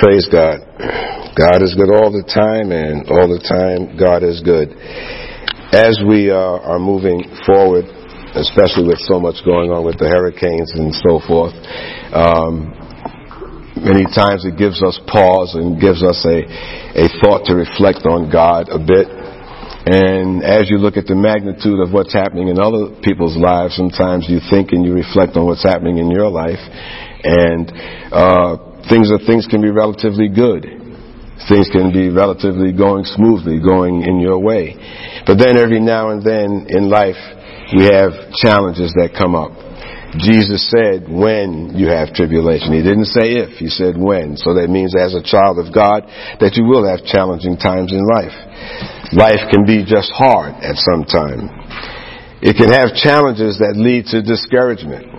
Praise God. God is good all the time, and all the time God is good. As we uh, are moving forward, especially with so much going on with the hurricanes and so forth, um, many times it gives us pause and gives us a, a thought to reflect on God a bit. And as you look at the magnitude of what's happening in other people's lives, sometimes you think and you reflect on what's happening in your life. And uh, things are things can be relatively good. Things can be relatively going smoothly, going in your way. But then every now and then in life, we have challenges that come up. Jesus said when you have tribulation. He didn't say if, he said when. So that means as a child of God that you will have challenging times in life. Life can be just hard at some time. It can have challenges that lead to discouragement.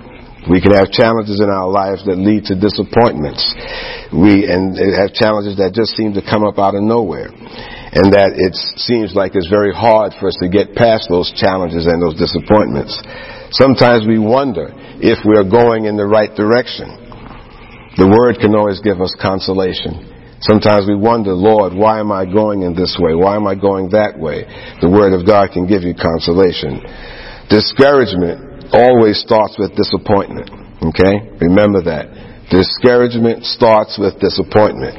We can have challenges in our lives that lead to disappointments. We and have challenges that just seem to come up out of nowhere. And that it seems like it's very hard for us to get past those challenges and those disappointments. Sometimes we wonder if we're going in the right direction. The Word can always give us consolation. Sometimes we wonder, Lord, why am I going in this way? Why am I going that way? The Word of God can give you consolation. Discouragement always starts with disappointment. Okay? Remember that. Discouragement starts with disappointment.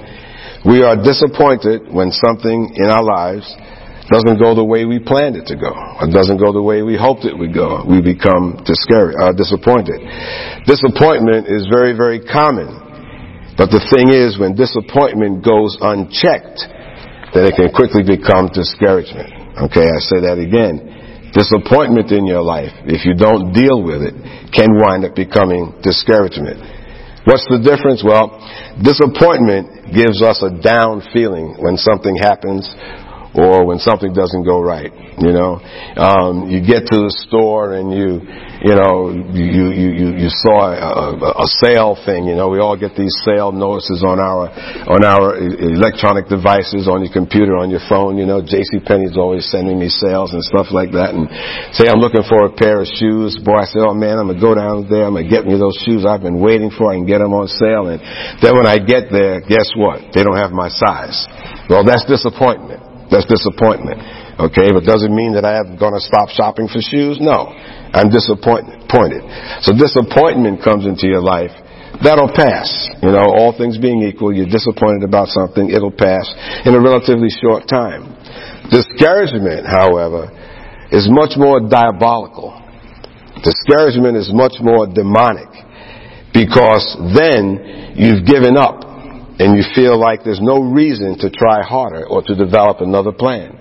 We are disappointed when something in our lives doesn't go the way we planned it to go, or doesn't go the way we hoped it would go. We become discouraged, uh, disappointed. Disappointment is very, very common. But the thing is, when disappointment goes unchecked, then it can quickly become discouragement. Okay, I say that again disappointment in your life, if you don't deal with it, can wind up becoming discouragement. What's the difference? Well, disappointment gives us a down feeling when something happens or when something doesn't go right. You know, um, you get to the store and you, you know, you you you, you saw a, a, sale thing. You know, we all get these sale notices on our on our electronic devices, on your computer, on your phone. You know, J.C. Penney's always sending me sales and stuff like that. And say I'm looking for a pair of shoes. Boy, I say, oh man, I'm gonna go down there. I'm gonna get me those shoes I've been waiting for. I can get them on sale. And then when I get there, guess what? They don't have my size. Well, that's disappointment. That's disappointment. Okay, but does it mean that I am going to stop shopping for shoes? No. I'm disappointed. So disappointment comes into your life. That'll pass. You know, all things being equal, you're disappointed about something, it'll pass in a relatively short time. Discouragement, however, is much more diabolical. Discouragement is much more demonic because then you've given up and you feel like there's no reason to try harder or to develop another plan.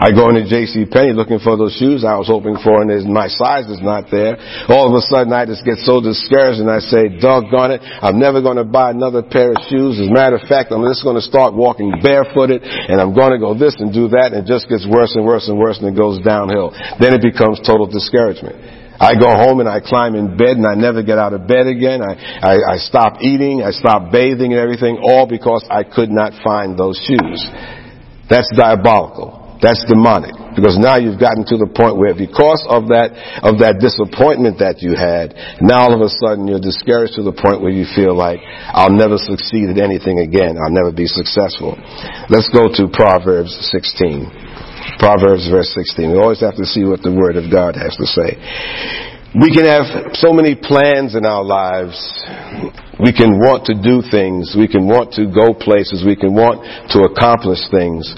I go into J.C. Penney looking for those shoes I was hoping for, and my size is not there. All of a sudden, I just get so discouraged, and I say, "Doggone it! I'm never going to buy another pair of shoes." As a matter of fact, I'm just going to start walking barefooted, and I'm going to go this and do that, and it just gets worse and worse and worse, and it goes downhill. Then it becomes total discouragement. I go home and I climb in bed and I never get out of bed again. I, I, I stop eating, I stop bathing and everything, all because I could not find those shoes. That's diabolical. That's demonic. Because now you've gotten to the point where because of that, of that disappointment that you had, now all of a sudden you're discouraged to the point where you feel like, I'll never succeed at anything again. I'll never be successful. Let's go to Proverbs 16. Proverbs verse 16. We always have to see what the Word of God has to say. We can have so many plans in our lives. We can want to do things. We can want to go places. We can want to accomplish things.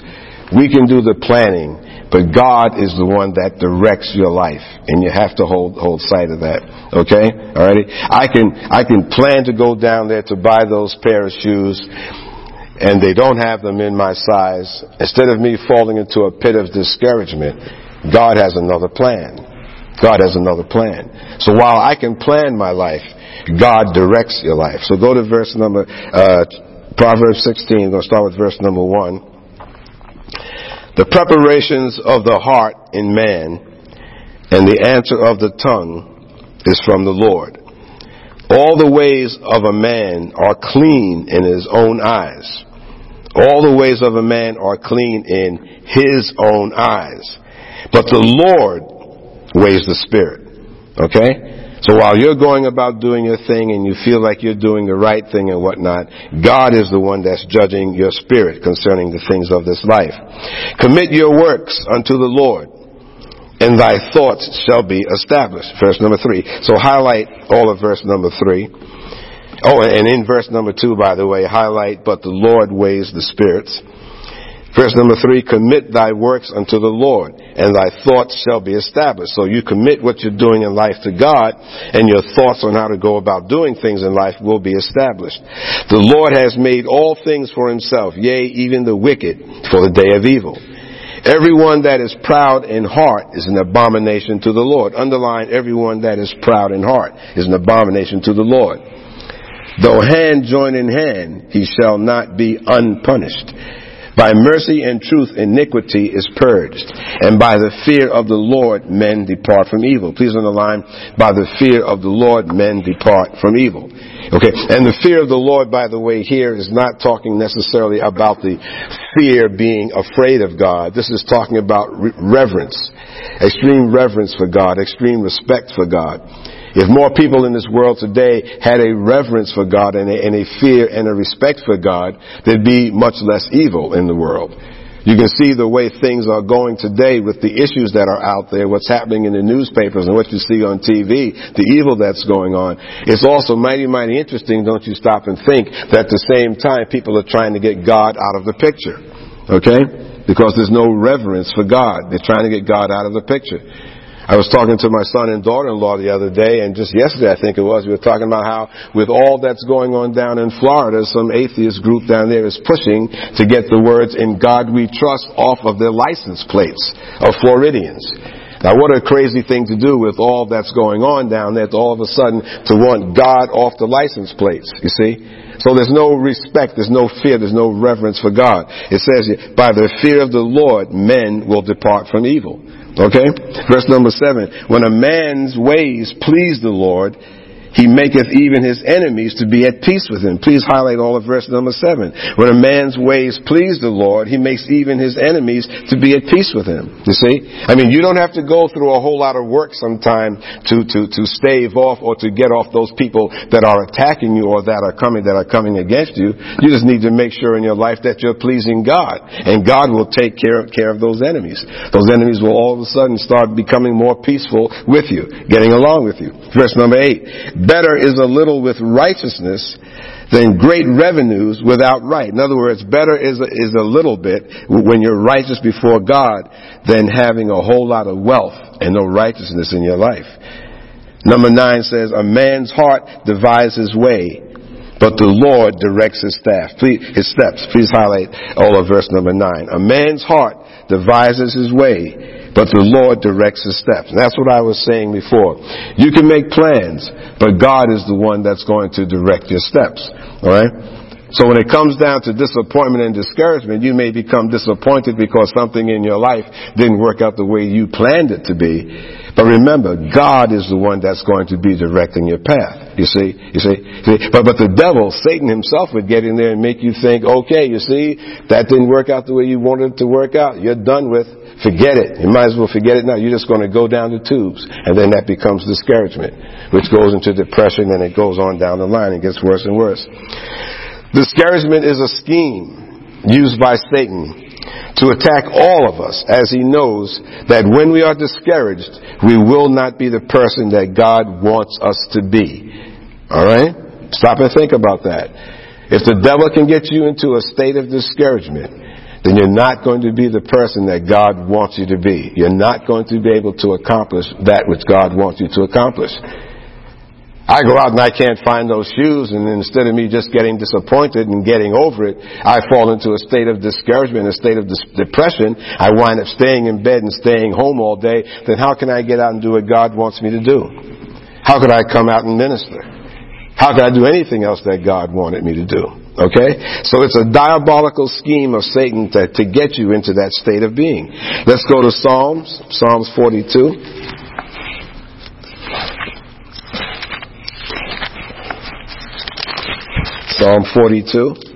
We can do the planning, but God is the one that directs your life, and you have to hold hold sight of that. Okay, alrighty. I can I can plan to go down there to buy those pair of shoes, and they don't have them in my size, instead of me falling into a pit of discouragement, God has another plan. God has another plan. So while I can plan my life, God directs your life. So go to verse number, uh, Proverbs 16. I'm going to start with verse number 1. The preparations of the heart in man and the answer of the tongue is from the Lord. All the ways of a man are clean in his own eyes. All the ways of a man are clean in his own eyes. But the Lord weighs the spirit. Okay? So while you're going about doing your thing and you feel like you're doing the right thing and whatnot, God is the one that's judging your spirit concerning the things of this life. Commit your works unto the Lord and thy thoughts shall be established. Verse number three. So highlight all of verse number three. Oh, and in verse number two, by the way, highlight, but the Lord weighs the spirits. Verse number three, commit thy works unto the Lord, and thy thoughts shall be established. So you commit what you're doing in life to God, and your thoughts on how to go about doing things in life will be established. The Lord has made all things for himself, yea, even the wicked for the day of evil. Everyone that is proud in heart is an abomination to the Lord. Underline, everyone that is proud in heart is an abomination to the Lord. Though hand join in hand, he shall not be unpunished. By mercy and truth, iniquity is purged. And by the fear of the Lord, men depart from evil. Please underline, by the fear of the Lord, men depart from evil. Okay, and the fear of the Lord, by the way, here is not talking necessarily about the fear being afraid of God. This is talking about reverence, extreme reverence for God, extreme respect for God. If more people in this world today had a reverence for God and a, and a fear and a respect for God, there'd be much less evil in the world. You can see the way things are going today with the issues that are out there, what's happening in the newspapers and what you see on TV, the evil that's going on. It's also mighty, mighty interesting, don't you stop and think, that at the same time people are trying to get God out of the picture. Okay? Because there's no reverence for God. They're trying to get God out of the picture. I was talking to my son and daughter-in-law the other day, and just yesterday I think it was, we were talking about how with all that's going on down in Florida, some atheist group down there is pushing to get the words in God we trust off of their license plates of Floridians. Now what a crazy thing to do with all that's going on down there to all of a sudden to want God off the license plates, you see? So there's no respect, there's no fear, there's no reverence for God. It says, by the fear of the Lord, men will depart from evil. Okay? Verse number seven. When a man's ways please the Lord, he maketh even his enemies to be at peace with him. Please highlight all of verse number seven. When a man's ways please the Lord, he makes even his enemies to be at peace with him. You see? I mean, you don't have to go through a whole lot of work sometime to, to, to stave off or to get off those people that are attacking you or that are coming, that are coming against you. You just need to make sure in your life that you're pleasing God. And God will take care, care of those enemies. Those enemies will all of a sudden start becoming more peaceful with you, getting along with you. Verse number eight. Better is a little with righteousness than great revenues without right. In other words, better is a, is a little bit when you're righteous before God than having a whole lot of wealth and no righteousness in your life. Number nine says, a man's heart devises way, but the Lord directs his staff. Please, his steps. Please highlight all of verse number nine. A man's heart devises his way, but the Lord directs his steps. And that's what I was saying before. You can make plans, but God is the one that's going to direct your steps. Alright? So when it comes down to disappointment and discouragement, you may become disappointed because something in your life didn't work out the way you planned it to be. But remember, God is the one that's going to be directing your path. You see, you see, see? But, but the devil, Satan himself would get in there and make you think, okay, you see, that didn't work out the way you wanted it to work out. You're done with. Forget it. You might as well forget it now. You're just going to go down the tubes. And then that becomes discouragement, which goes into depression and it goes on down the line. It gets worse and worse. Discouragement is a scheme used by Satan to attack all of us as he knows that when we are discouraged, we will not be the person that God wants us to be. Alright? Stop and think about that. If the devil can get you into a state of discouragement, then you're not going to be the person that God wants you to be. You're not going to be able to accomplish that which God wants you to accomplish. I go out and I can't find those shoes and instead of me just getting disappointed and getting over it, I fall into a state of discouragement, a state of depression. I wind up staying in bed and staying home all day. Then how can I get out and do what God wants me to do? How could I come out and minister? How could I do anything else that God wanted me to do? Okay? So it's a diabolical scheme of Satan to, to get you into that state of being. Let's go to Psalms, Psalms 42. Psalm 42.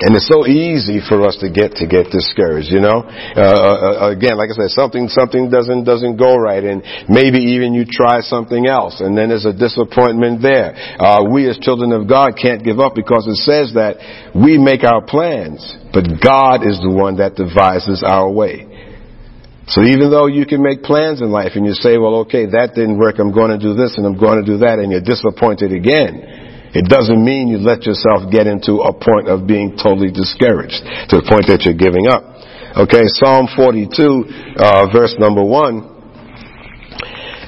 And it's so easy for us to get to get discouraged, you know. Uh, uh, again, like I said, something something doesn't doesn't go right, and maybe even you try something else, and then there's a disappointment there. Uh, we as children of God can't give up because it says that we make our plans, but God is the one that devises our way. So even though you can make plans in life and you say, well, okay, that didn't work, I'm going to do this and I'm going to do that, and you're disappointed again, it doesn't mean you let yourself get into a point of being totally discouraged to the point that you're giving up. Okay, Psalm 42, uh, verse number one.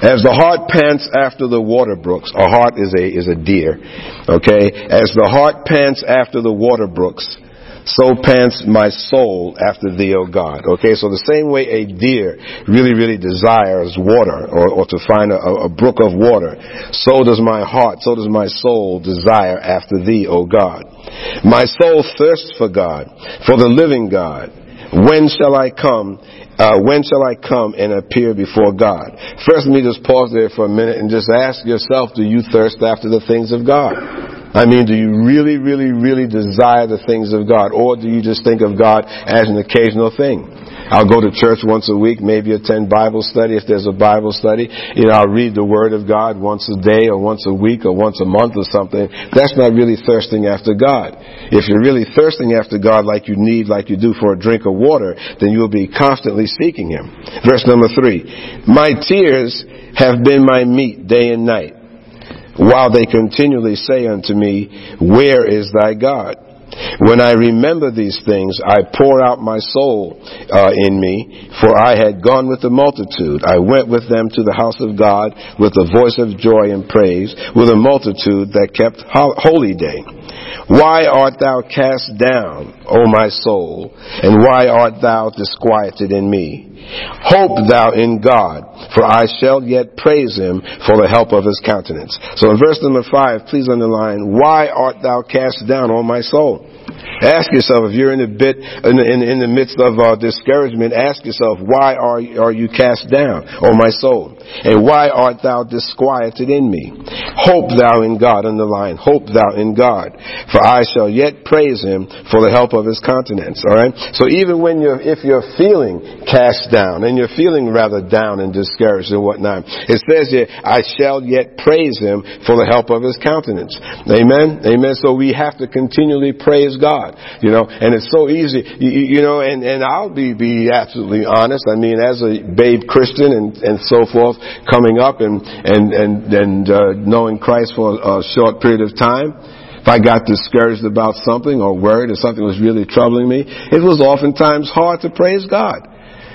As the hart pants after the water brooks, a hart is a, is a deer. Okay, as the hart pants after the water brooks, so pants my soul after thee, O God. Okay, so the same way a deer really, really desires water or, or to find a, a brook of water, so does my heart, so does my soul desire after thee, O God. My soul thirsts for God, for the living God. When shall I come? Uh, when shall I come and appear before God? First, let me just pause there for a minute and just ask yourself, do you thirst after the things of God? I mean, do you really, really, really desire the things of God? Or do you just think of God as an occasional thing? I'll go to church once a week, maybe attend Bible study if there's a Bible study. You know, I'll read the Word of God once a day or once a week or once a month or something. That's not really thirsting after God. If you're really thirsting after God like you need, like you do for a drink of water, then you'll be constantly seeking Him. Verse number three. My tears have been my meat day and night while they continually say unto me, Where is thy God? When I remember these things, I pour out my soul uh, in me, for I had gone with the multitude. I went with them to the house of God with a voice of joy and praise, with a multitude that kept holy day. Why art thou cast down, O my soul, and why art thou disquieted in me? Hope thou in God, for I shall yet praise him for the help of his countenance. So in verse number five, please underline, why art thou cast down, O my soul? Ask yourself if you're in a bit in the, in, in the midst of uh, discouragement. Ask yourself, why are are you cast down, O my soul? And why art thou disquieted in me? Hope thou in God. Underline, hope thou in God, for I shall yet praise Him for the help of His countenance. All right. So even when you're if you're feeling cast down and you're feeling rather down and discouraged and whatnot, it says here, I shall yet praise Him for the help of His countenance. Amen. Amen. So we have to continually praise God. You know, and it's so easy, you, you know, and, and I'll be, be absolutely honest. I mean, as a babe Christian and, and so forth, coming up and, and, and, and, uh, knowing Christ for a short period of time, if I got discouraged about something or worried or something was really troubling me, it was oftentimes hard to praise God.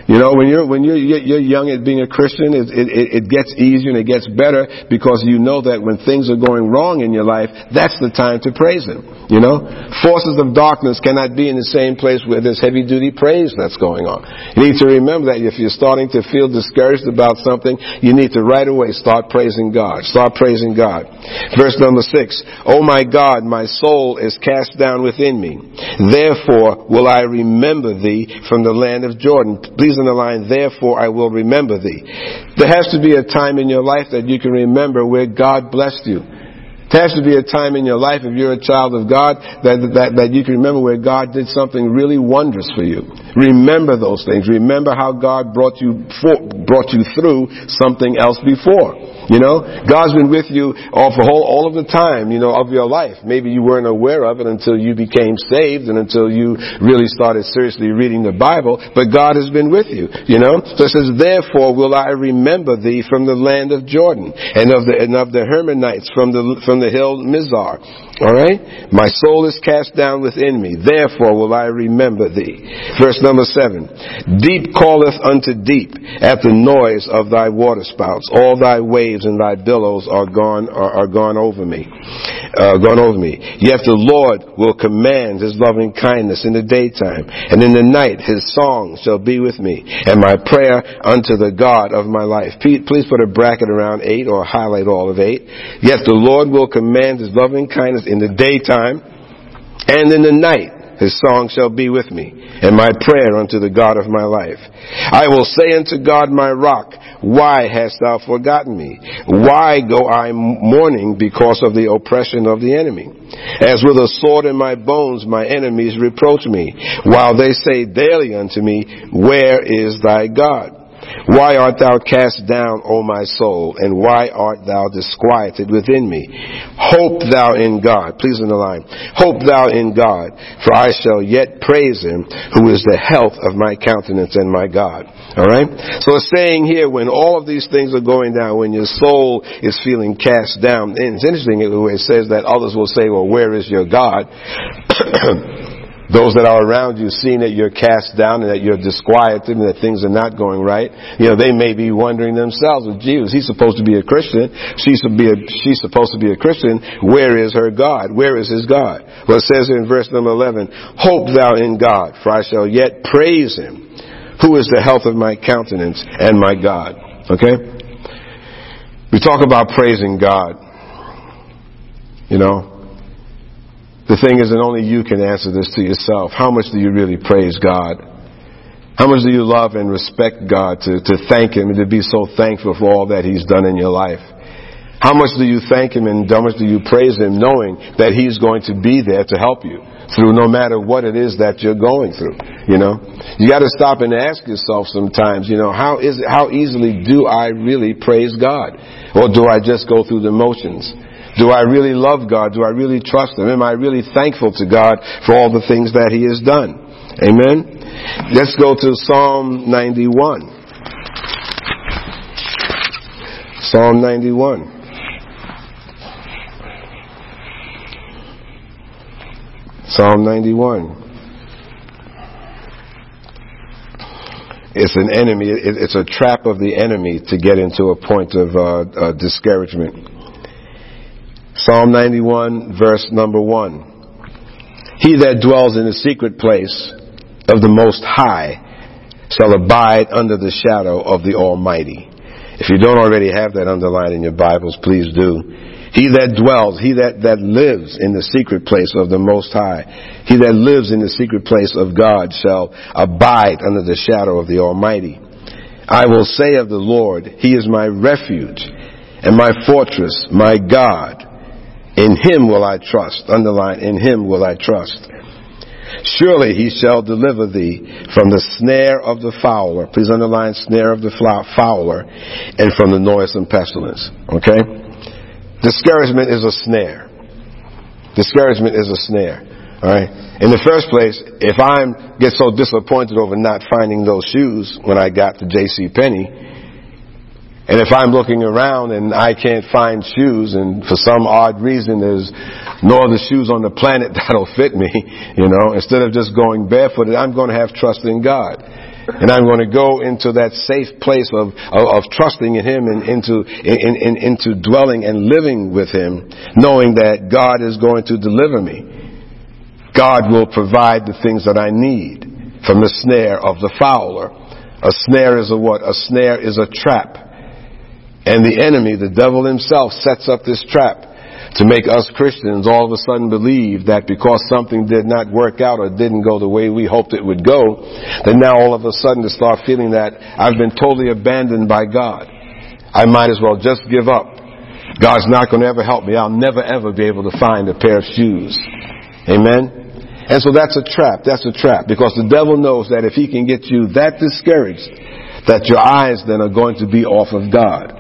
You know, when you're when you're you're young at being a Christian, it, it it gets easier and it gets better because you know that when things are going wrong in your life, that's the time to praise Him. You know, forces of darkness cannot be in the same place where there's heavy duty praise that's going on. You need to remember that if you're starting to feel discouraged about something, you need to right away start praising God. Start praising God. Verse number six. Oh my God, my soul is cast down within me. Therefore will I remember thee from the land of Jordan. Please underline, therefore I will remember thee. There has to be a time in your life that you can remember where God blessed you. There has to be a time in your life, if you're a child of God, that, that, that you can remember where God did something really wondrous for you. Remember those things. Remember how God brought you, for, brought you through something else before. You know, God's been with you all for whole, all of the time, you know, of your life. Maybe you weren't aware of it until you became saved and until you really started seriously reading the Bible, but God has been with you, you know. So it says, therefore will I remember thee from the land of Jordan and of the, and of the Hermonites from the, from the hill Mizar. Alright? My soul is cast down within me. Therefore will I remember thee. Verse number seven. Deep calleth unto deep at the noise of thy waterspouts. All thy waves and thy billows are gone, are, are gone over me. Uh, gone over me. Yet the Lord will command his loving kindness in the daytime, and in the night his song shall be with me, and my prayer unto the God of my life. Please put a bracket around eight or highlight all of eight. Yet the Lord will command his loving kindness in the daytime and in the night his song shall be with me, and my prayer unto the God of my life. I will say unto God my rock, why hast thou forgotten me? Why go I mourning because of the oppression of the enemy? As with a sword in my bones, my enemies reproach me, while they say daily unto me, Where is thy God? Why art thou cast down, O my soul, and why art thou disquieted within me? Hope thou in God. Please in the line. Hope thou in God, for I shall yet praise him, who is the health of my countenance and my God. Alright? So it's saying here, when all of these things are going down, when your soul is feeling cast down, and it's interesting it says that others will say, well, where is your God? those that are around you seeing that you're cast down and that you're disquieted and that things are not going right, you know, they may be wondering themselves, well, Jesus, he's supposed to be a Christian. She's, to be a, she's supposed to be a Christian. Where is her God? Where is his God? Well, it says in verse number 11, Hope thou in God, for I shall yet praise him, who is the health of my countenance and my God. Okay? We talk about praising God. You know, the thing is that only you can answer this to yourself. How much do you really praise God? How much do you love and respect God to, to thank Him and to be so thankful for all that He's done in your life? How much do you thank Him and how much do you praise Him knowing that He's going to be there to help you through no matter what it is that you're going through? You know? You gotta stop and ask yourself sometimes, you know, how is how easily do I really praise God? Or do I just go through the motions? Do I really love God? Do I really trust Him? Am I really thankful to God for all the things that He has done? Amen? Let's go to Psalm 91. Psalm 91. Psalm 91. It's an enemy, it's a trap of the enemy to get into a point of uh, uh, discouragement. Psalm 91 verse number 1. He that dwells in the secret place of the Most High shall abide under the shadow of the Almighty. If you don't already have that underlined in your Bibles, please do. He that dwells, he that, that lives in the secret place of the Most High, he that lives in the secret place of God shall abide under the shadow of the Almighty. I will say of the Lord, He is my refuge and my fortress, my God. In him will I trust. Underline, in him will I trust. Surely he shall deliver thee from the snare of the fowler. Please underline snare of the fowler and from the noisome pestilence. Okay? Discouragement is a snare. Discouragement is a snare. Alright? In the first place, if I get so disappointed over not finding those shoes when I got to J.C. Penney, and if I'm looking around and I can't find shoes and for some odd reason there's no other shoes on the planet that'll fit me, you know, instead of just going barefooted, I'm going to have trust in God. And I'm going to go into that safe place of, of, of trusting in Him and into, in, in, into dwelling and living with Him, knowing that God is going to deliver me. God will provide the things that I need from the snare of the fowler. A snare is a what? A snare is a trap. And the enemy, the devil himself, sets up this trap to make us Christians all of a sudden believe that because something did not work out or didn't go the way we hoped it would go, that now all of a sudden to start feeling that I've been totally abandoned by God. I might as well just give up. God's not going to ever help me. I'll never ever be able to find a pair of shoes. Amen? And so that's a trap. That's a trap because the devil knows that if he can get you that discouraged, that your eyes then are going to be off of God.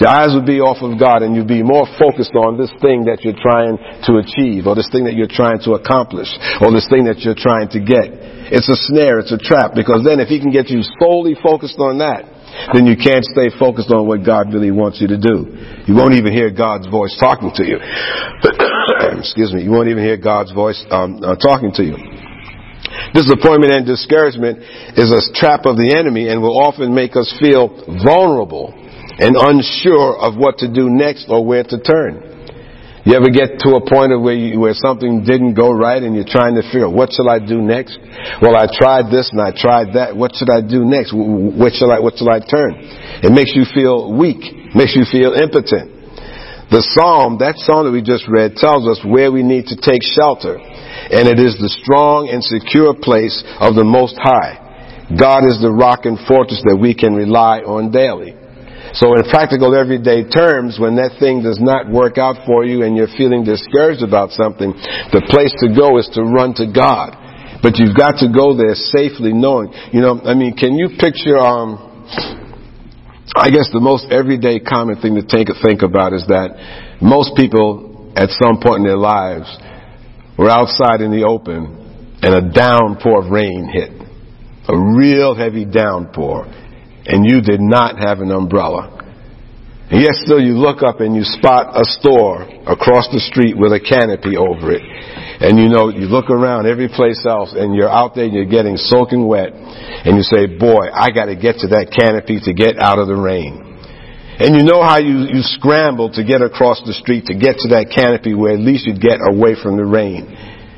Your eyes would be off of God and you'd be more focused on this thing that you're trying to achieve or this thing that you're trying to accomplish or this thing that you're trying to get. It's a snare, it's a trap because then if he can get you solely focused on that, then you can't stay focused on what God really wants you to do. You won't even hear God's voice talking to you. Excuse me. You won't even hear God's voice um, uh, talking to you. Disappointment and discouragement is a trap of the enemy and will often make us feel vulnerable and unsure of what to do next or where to turn. You ever get to a point of where, you, where something didn't go right and you're trying to figure, out what shall I do next? Well, I tried this and I tried that. What should I do next? What shall I, what shall I turn? It makes you feel weak, makes you feel impotent. The psalm, that psalm that we just read, tells us where we need to take shelter. And it is the strong and secure place of the Most High. God is the rock and fortress that we can rely on daily. So in practical everyday terms, when that thing does not work out for you and you're feeling discouraged about something, the place to go is to run to God. But you've got to go there safely knowing, you know, I mean, can you picture, um, I guess the most everyday common thing to think, think about is that most people at some point in their lives were outside in the open and a downpour of rain hit. A real heavy downpour. And you did not have an umbrella. And yet still you look up and you spot a store across the street with a canopy over it. And you know, you look around every place else and you're out there and you're getting soaking wet. And you say, boy, I gotta get to that canopy to get out of the rain. And you know how you, you scramble to get across the street to get to that canopy where at least you'd get away from the rain.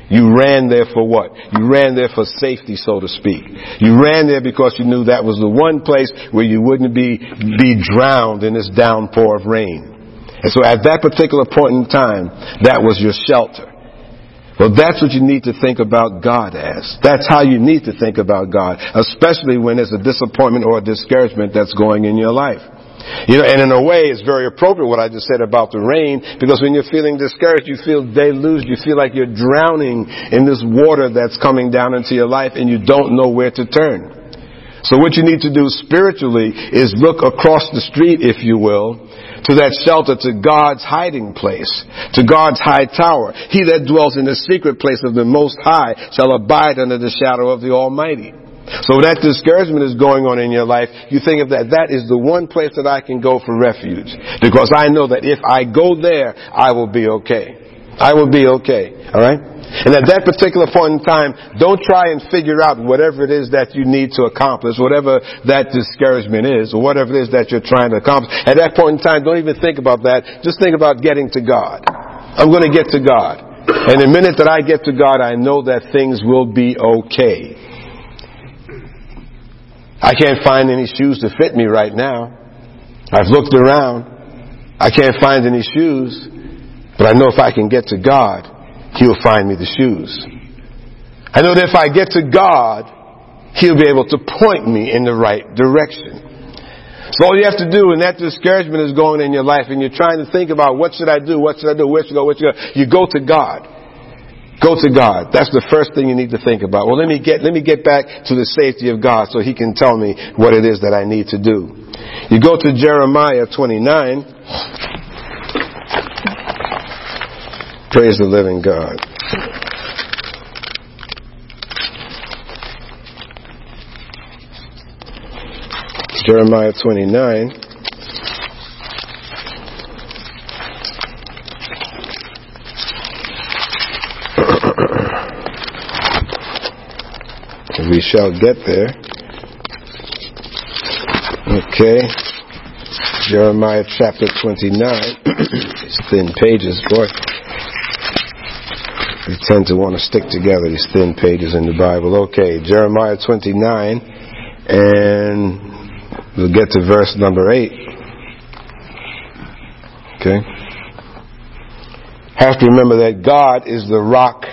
You ran there for what? You ran there for safety, so to speak. You ran there because you knew that was the one place where you wouldn't be, be drowned in this downpour of rain. And so at that particular point in time, that was your shelter. Well, that's what you need to think about God as. That's how you need to think about God, especially when there's a disappointment or a discouragement that's going in your life. You know, and in a way, it's very appropriate what I just said about the rain, because when you're feeling discouraged, you feel deluged, you feel like you're drowning in this water that's coming down into your life and you don't know where to turn. So what you need to do spiritually is look across the street, if you will, to that shelter, to God's hiding place, to God's high tower. He that dwells in the secret place of the Most High shall abide under the shadow of the Almighty. So that discouragement is going on in your life, you think of that, that is the one place that I can go for refuge. Because I know that if I go there, I will be okay. I will be okay. Alright? And at that particular point in time, don't try and figure out whatever it is that you need to accomplish, whatever that discouragement is, or whatever it is that you're trying to accomplish. At that point in time, don't even think about that. Just think about getting to God. I'm going to get to God. And the minute that I get to God, I know that things will be okay. I can't find any shoes to fit me right now. I've looked around. I can't find any shoes. But I know if I can get to God, He'll find me the shoes. I know that if I get to God, He'll be able to point me in the right direction. So all you have to do when that discouragement is going in your life and you're trying to think about what should I do, what should I do, where should I go, where should I go, you go to God. Go to God. That's the first thing you need to think about. Well, let me get, let me get back to the safety of God so He can tell me what it is that I need to do. You go to Jeremiah 29. Praise the living God. Jeremiah 29. We shall get there. Okay. Jeremiah chapter 29. these thin pages, boy. We tend to want to stick together, these thin pages in the Bible. Okay, Jeremiah 29, and we'll get to verse number 8. Okay? Have to remember that God is the rock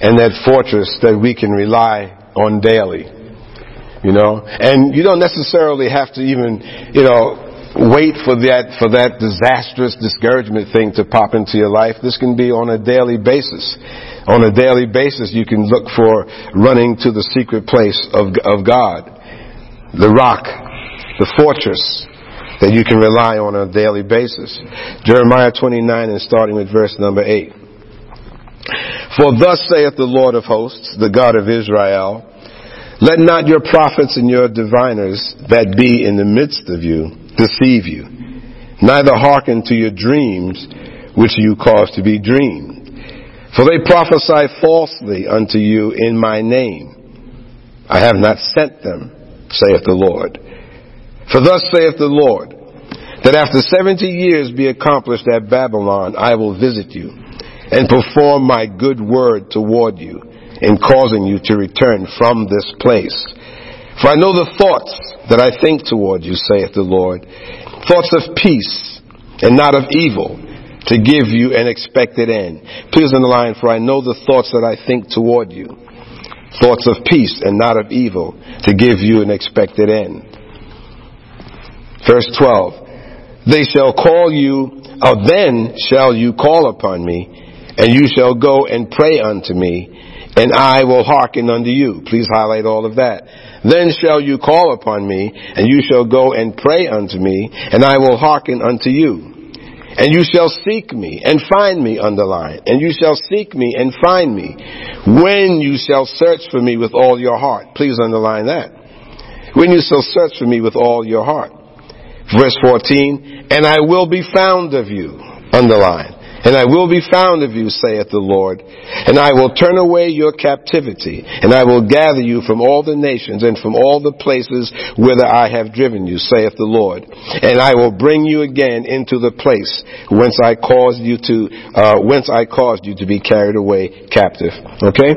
and that fortress that we can rely on daily. You know, and you don't necessarily have to even, you know, wait for that, for that disastrous discouragement thing to pop into your life. This can be on a daily basis. On a daily basis, you can look for running to the secret place of, of God. The rock, the fortress that you can rely on on a daily basis. Jeremiah 29 and starting with verse number 8. For thus saith the Lord of hosts, the God of Israel, let not your prophets and your diviners that be in the midst of you deceive you, neither hearken to your dreams which you cause to be dreamed. For they prophesy falsely unto you in my name. I have not sent them, saith the Lord. For thus saith the Lord, that after seventy years be accomplished at Babylon, I will visit you and perform my good word toward you in causing you to return from this place. For I know the thoughts that I think toward you, saith the Lord, thoughts of peace and not of evil, to give you an expected end. Please underline, for I know the thoughts that I think toward you. Thoughts of peace and not of evil, to give you an expected end. Verse 12. They shall call you, uh, then shall you call upon me, and you shall go and pray unto me, and I will hearken unto you. Please highlight all of that. Then shall you call upon me, and you shall go and pray unto me, and I will hearken unto you. And you shall seek me and find me, underline. And you shall seek me and find me when you shall search for me with all your heart. Please underline that. When you shall search for me with all your heart. Verse 14, and I will be found of you. Underline. And I will be found of you, saith the Lord. And I will turn away your captivity. And I will gather you from all the nations and from all the places whither I have driven you, saith the Lord. And I will bring you again into the place whence I caused you to, uh, whence I caused you to be carried away captive. Okay?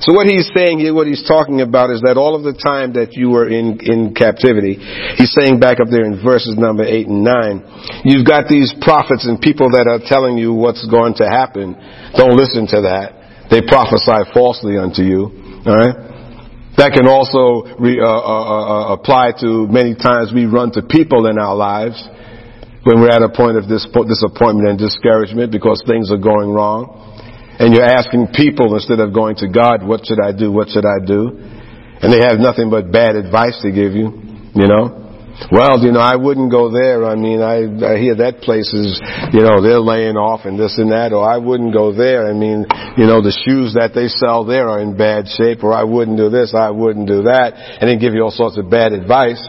So what he's saying here, what he's talking about is that all of the time that you were in, in captivity, he's saying back up there in verses number 8 and 9, you've got these prophets and people that are telling you what's going to happen, don't listen to that. They prophesy falsely unto you. All right? That can also re, uh, uh, uh, uh, apply to many times we run to people in our lives when we're at a point of disappointment and discouragement because things are going wrong. And you're asking people instead of going to God, what should I do? What should I do? And they have nothing but bad advice to give you, you know? Well, you know, I wouldn't go there. I mean, I, I hear that place is, you know, they're laying off and this and that, or I wouldn't go there. I mean, you know, the shoes that they sell there are in bad shape, or I wouldn't do this, I wouldn't do that, and then give you all sorts of bad advice.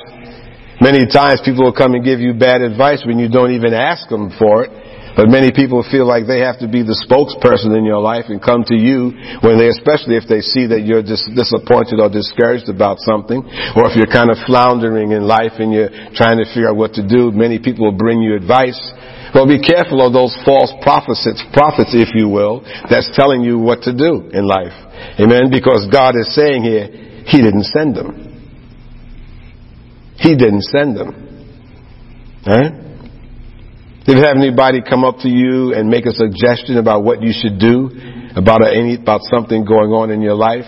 Many times people will come and give you bad advice when you don't even ask them for it. But many people feel like they have to be the spokesperson in your life and come to you when they, especially if they see that you're dis- disappointed or discouraged about something, or if you're kind of floundering in life and you're trying to figure out what to do, many people will bring you advice. Well, be careful of those false prophets, prophets, if you will, that's telling you what to do in life. Amen? Because God is saying here, He didn't send them. He didn't send them. Alright? Did you have anybody come up to you and make a suggestion about what you should do about any about something going on in your life?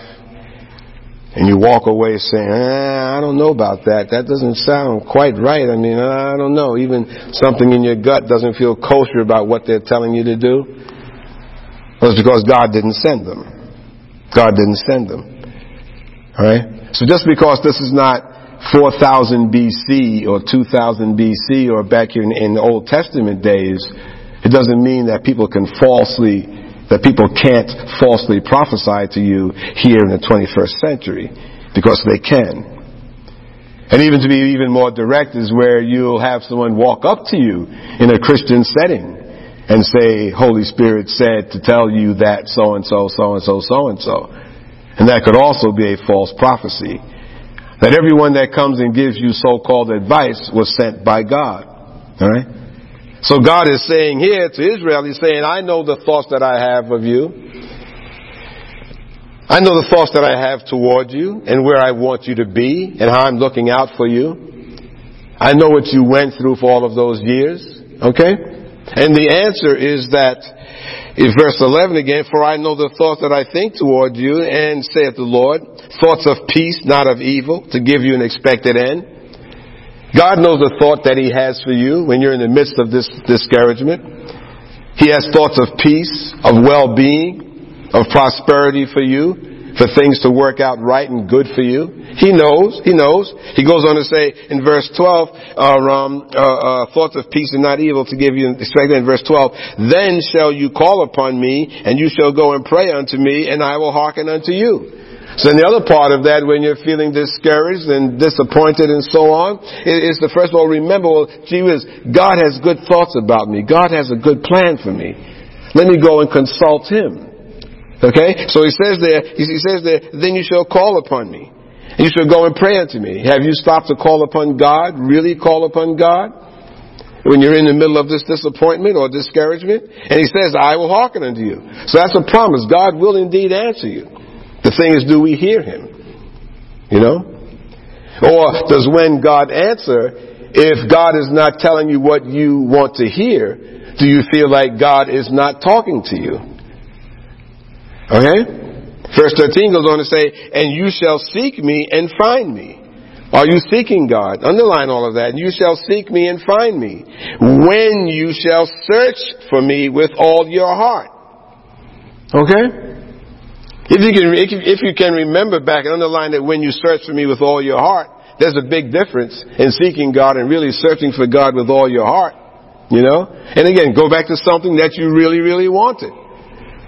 And you walk away saying, eh, I don't know about that. That doesn't sound quite right. I mean, I don't know. Even something in your gut doesn't feel kosher about what they're telling you to do. Well, it's because God didn't send them. God didn't send them. Alright? So just because this is not 4000 BC or 2000 BC or back in, in the Old Testament days, it doesn't mean that people can falsely, that people can't falsely prophesy to you here in the 21st century, because they can. And even to be even more direct is where you'll have someone walk up to you in a Christian setting and say, Holy Spirit said to tell you that so and so, so and so, so and so. And that could also be a false prophecy that everyone that comes and gives you so-called advice was sent by God. Alright? So God is saying here to Israel, He's saying, I know the thoughts that I have of you. I know the thoughts that I have toward you and where I want you to be and how I'm looking out for you. I know what you went through for all of those years. Okay? And the answer is that in verse 11 again, for I know the thoughts that I think toward you, and saith the Lord, thoughts of peace, not of evil, to give you an expected end. God knows the thought that He has for you when you're in the midst of this discouragement. He has thoughts of peace, of well-being, of prosperity for you for things to work out right and good for you. He knows. He knows. He goes on to say in verse 12, uh, um, uh, uh, thoughts of peace and not evil to give you in verse 12. Then shall you call upon me and you shall go and pray unto me and I will hearken unto you. So in the other part of that, when you're feeling discouraged and disappointed and so on, is to first of all remember, well, gee whiz, God has good thoughts about me. God has a good plan for me. Let me go and consult Him. Okay? So he says there, he says there, then you shall call upon me. And you shall go and pray unto me. Have you stopped to call upon God? Really call upon God? When you're in the middle of this disappointment or discouragement? And he says, I will hearken unto you. So that's a promise. God will indeed answer you. The thing is, do we hear him? You know? Or does when God answer, if God is not telling you what you want to hear, do you feel like God is not talking to you? Okay? Verse 13 goes on to say, and you shall seek me and find me. Are you seeking God? Underline all of that. And You shall seek me and find me. When you shall search for me with all your heart. Okay? If you can, if you can remember back and underline that when you search for me with all your heart, there's a big difference in seeking God and really searching for God with all your heart. You know? And again, go back to something that you really, really wanted.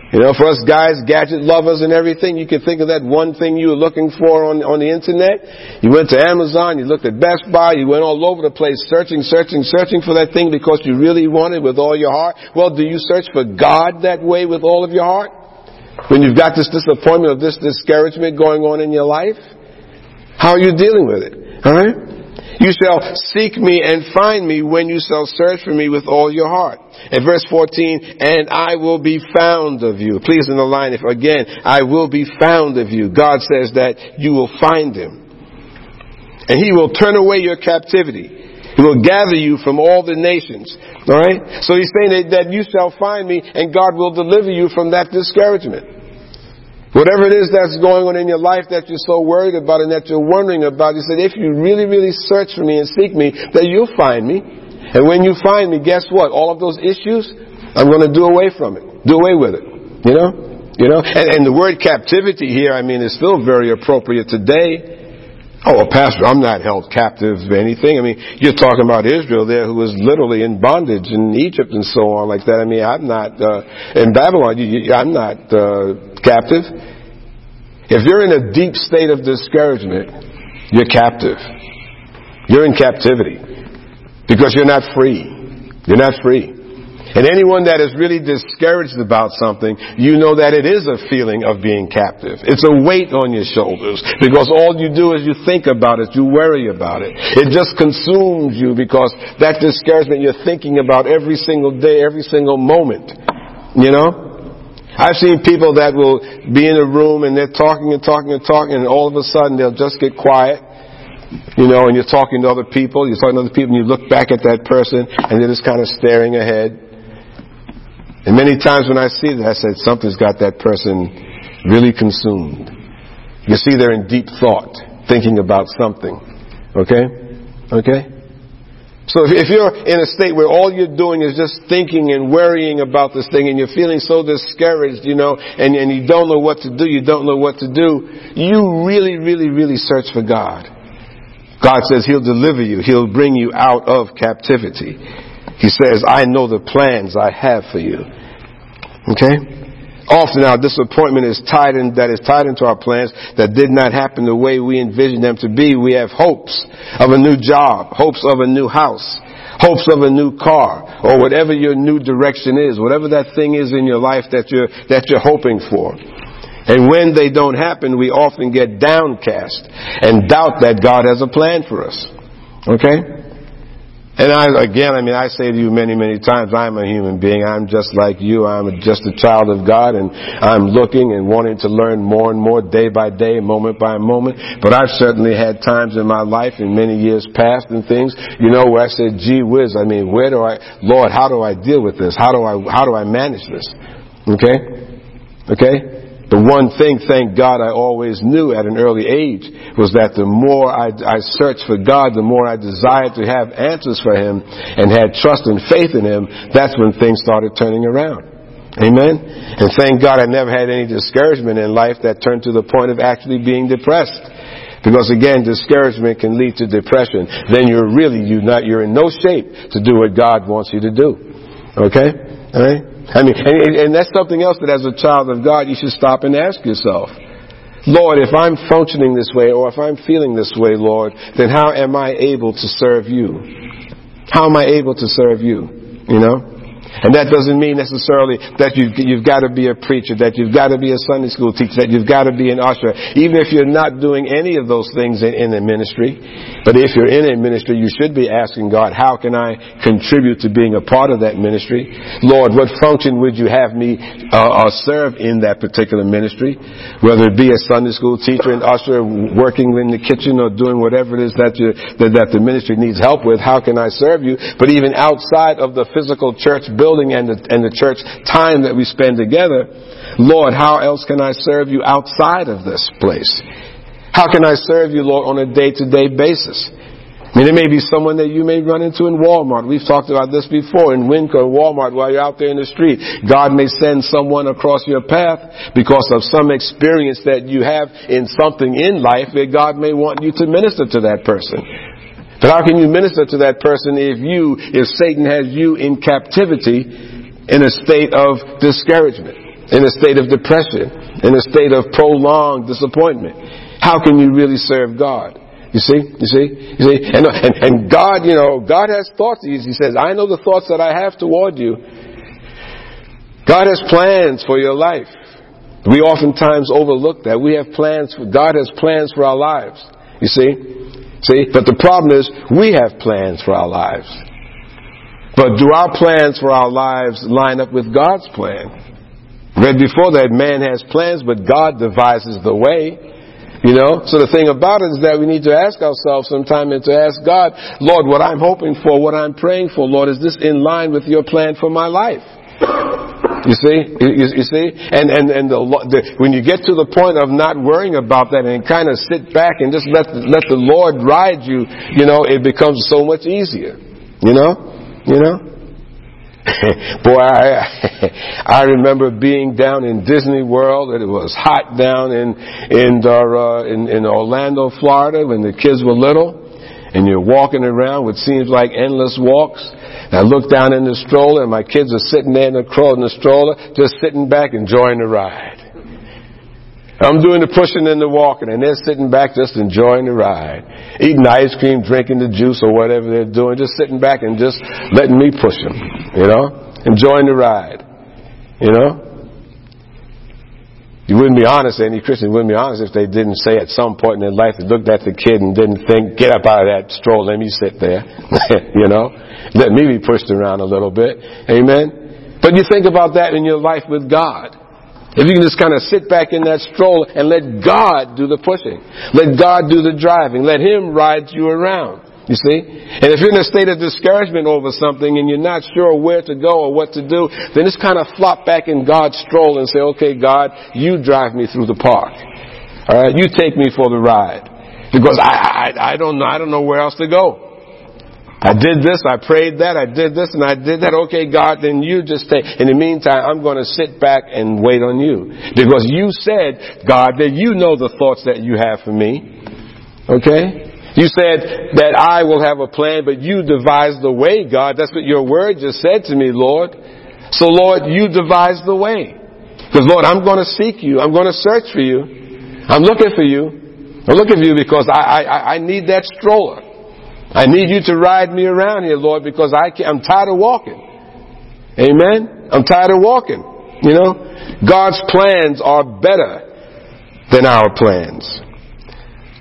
You know, for us guys, gadget lovers and everything, you can think of that one thing you were looking for on, on the internet. You went to Amazon, you looked at Best Buy, you went all over the place searching, searching, searching for that thing because you really wanted with all your heart. Well, do you search for God that way with all of your heart? When you've got this disappointment or this discouragement going on in your life? How are you dealing with it? Alright? You shall seek me and find me when you shall search for me with all your heart. And verse 14, and I will be found of you. Please in the line, if again, I will be found of you. God says that you will find him. And he will turn away your captivity. He will gather you from all the nations. Alright? So he's saying that, that you shall find me and God will deliver you from that discouragement. Whatever it is that's going on in your life that you're so worried about and that you're wondering about, he said, if you really, really search for me and seek me, then you'll find me. And when you find me, guess what? All of those issues, I'm going to do away from it. Do away with it. You know? You know? And, and the word captivity here, I mean, is still very appropriate today. Oh, Pastor, I'm not held captive of anything. I mean, you're talking about Israel there who was literally in bondage in Egypt and so on like that. I mean, I'm not, uh, in Babylon, you, I'm not, uh, captive. If you're in a deep state of discouragement, you're captive. You're in captivity. Because you're not free. You're not free. And anyone that is really discouraged about something, you know that it is a feeling of being captive. It's a weight on your shoulders because all you do is you think about it, you worry about it. It just consumes you because that discouragement you're thinking about every single day, every single moment. You know? I've seen people that will be in a room and they're talking and talking and talking and all of a sudden they'll just get quiet you know, and you're talking to other people, you're talking to other people, and you look back at that person, and they're just kind of staring ahead. And many times when I see that, I said, something's got that person really consumed. You see, they're in deep thought, thinking about something. Okay? Okay? So if you're in a state where all you're doing is just thinking and worrying about this thing and you're feeling so discouraged, you know, and, and you don't know what to do, you don't know what to do, you really, really, really search for God. God says He'll deliver you. He'll bring you out of captivity. He says, I know the plans I have for you. Okay? Often our disappointment is tied in, that is tied into our plans that did not happen the way we envisioned them to be. We have hopes of a new job, hopes of a new house, hopes of a new car, or whatever your new direction is, whatever that thing is in your life that you're, that you're hoping for. And when they don't happen, we often get downcast and doubt that God has a plan for us. Okay? And I, again, I mean, I say to you many, many times, I'm a human being. I'm just like you. I'm just a child of God and I'm looking and wanting to learn more and more day by day, moment by moment. But I've certainly had times in my life in many years past and things, you know, where I said, gee whiz, I mean, where do I, Lord, how do I deal with this? How do I, how do I manage this? Okay? Okay? The one thing, thank God, I always knew at an early age was that the more I, I, searched for God, the more I desired to have answers for Him and had trust and faith in Him, that's when things started turning around. Amen? And thank God I never had any discouragement in life that turned to the point of actually being depressed. Because again, discouragement can lead to depression. Then you're really, you're not, you're in no shape to do what God wants you to do. Okay? I mean, and, and that's something else that as a child of God, you should stop and ask yourself. Lord, if I'm functioning this way or if I'm feeling this way, Lord, then how am I able to serve you? How am I able to serve you? You know? And that doesn't mean necessarily that you've, you've got to be a preacher, that you've got to be a Sunday school teacher, that you've got to be an usher, even if you're not doing any of those things in, in a ministry. But if you're in a ministry, you should be asking God, how can I contribute to being a part of that ministry? Lord, what function would you have me uh, uh, serve in that particular ministry? Whether it be a Sunday school teacher, an usher, working in the kitchen, or doing whatever it is that, you, that, that the ministry needs help with, how can I serve you? But even outside of the physical church building and the, and the church time that we spend together, Lord, how else can I serve you outside of this place? How can I serve you, Lord, on a day to day basis? I mean, it may be someone that you may run into in Walmart. We've talked about this before in Winco, Walmart, while you're out there in the street. God may send someone across your path because of some experience that you have in something in life that God may want you to minister to that person. But how can you minister to that person if you, if Satan has you in captivity in a state of discouragement, in a state of depression, in a state of prolonged disappointment? How can you really serve God? You see, you see, you see, and, and, and God, you know, God has thoughts. He says, I know the thoughts that I have toward you. God has plans for your life. We oftentimes overlook that. We have plans for, God has plans for our lives. You see? See? But the problem is, we have plans for our lives. But do our plans for our lives line up with God's plan? Read before that man has plans, but God devises the way. You know? So the thing about it is that we need to ask ourselves sometime and to ask God, Lord, what I'm hoping for, what I'm praying for, Lord, is this in line with your plan for my life? You see, you, you, see, and and and the, the, when you get to the point of not worrying about that and kind of sit back and just let let the Lord ride you, you know, it becomes so much easier. You know, you know. Boy, I I remember being down in Disney World. And it was hot down in in uh, in, in Orlando, Florida, when the kids were little, and you're walking around what seems like endless walks. And I look down in the stroller, and my kids are sitting there in the, in the stroller, just sitting back enjoying the ride. I'm doing the pushing and the walking, and they're sitting back just enjoying the ride, eating ice cream, drinking the juice or whatever they're doing, just sitting back and just letting me push them, you know, enjoying the ride, you know. You wouldn't be honest, any Christian wouldn't be honest if they didn't say at some point in their life they looked at the kid and didn't think, get up out of that stroll, let me sit there, you know, let me be pushed around a little bit, amen. But you think about that in your life with God. If you can just kind of sit back in that stroller and let God do the pushing. Let God do the driving. Let Him ride you around. You see? And if you're in a state of discouragement over something and you're not sure where to go or what to do, then just kind of flop back in God's stroller and say, okay, God, you drive me through the park. Alright? You take me for the ride. Because I, I, I don't know, I don't know where else to go. I did this, I prayed that, I did this, and I did that. Okay, God, then you just take. In the meantime, I'm going to sit back and wait on you. Because you said, God, that you know the thoughts that you have for me. Okay? You said that I will have a plan, but you devise the way, God. That's what your word just said to me, Lord. So, Lord, you devise the way. Because, Lord, I'm going to seek you. I'm going to search for you. I'm looking for you. I'm looking for you because I, I, I need that stroller. I need you to ride me around here, Lord, because I can't, I'm tired of walking. Amen? I'm tired of walking. You know? God's plans are better than our plans.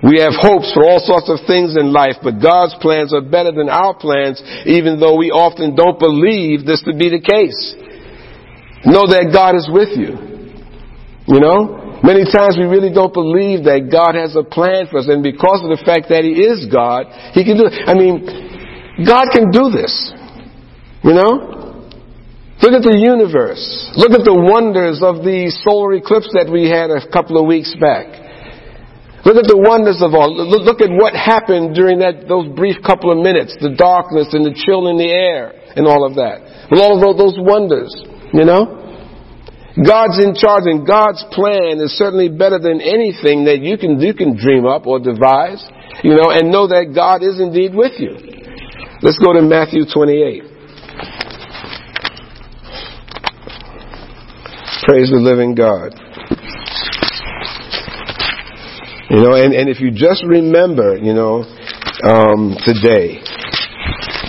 We have hopes for all sorts of things in life, but God's plans are better than our plans, even though we often don't believe this to be the case. Know that God is with you. You know? Many times we really don't believe that God has a plan for us, and because of the fact that He is God, He can do it. I mean, God can do this. You know? Look at the universe. Look at the wonders of the solar eclipse that we had a couple of weeks back. Look at the wonders of all. Look at what happened during that, those brief couple of minutes. The darkness and the chill in the air and all of that. With all of those wonders, you know? God's in charge and God's plan is certainly better than anything that you can, you can dream up or devise, you know, and know that God is indeed with you. Let's go to Matthew 28. Praise the living God. You know, and, and if you just remember, you know, um, today,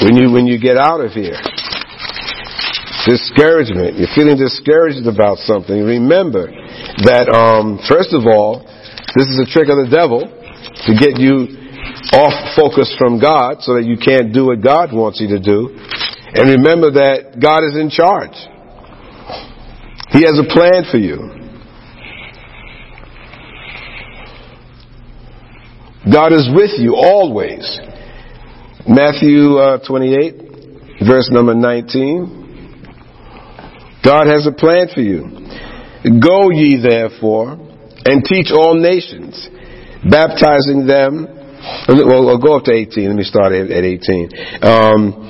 when you, when you get out of here, discouragement, you're feeling discouraged about something, remember that, um, first of all, this is a trick of the devil to get you off focus from God so that you can't do what God wants you to do. And remember that God is in charge. He has a plan for you. God is with you always. Matthew uh, 28, verse number 19. God has a plan for you. Go ye therefore and teach all nations, baptizing them. Well, we'll go up to 18. Let me start at 18. Um,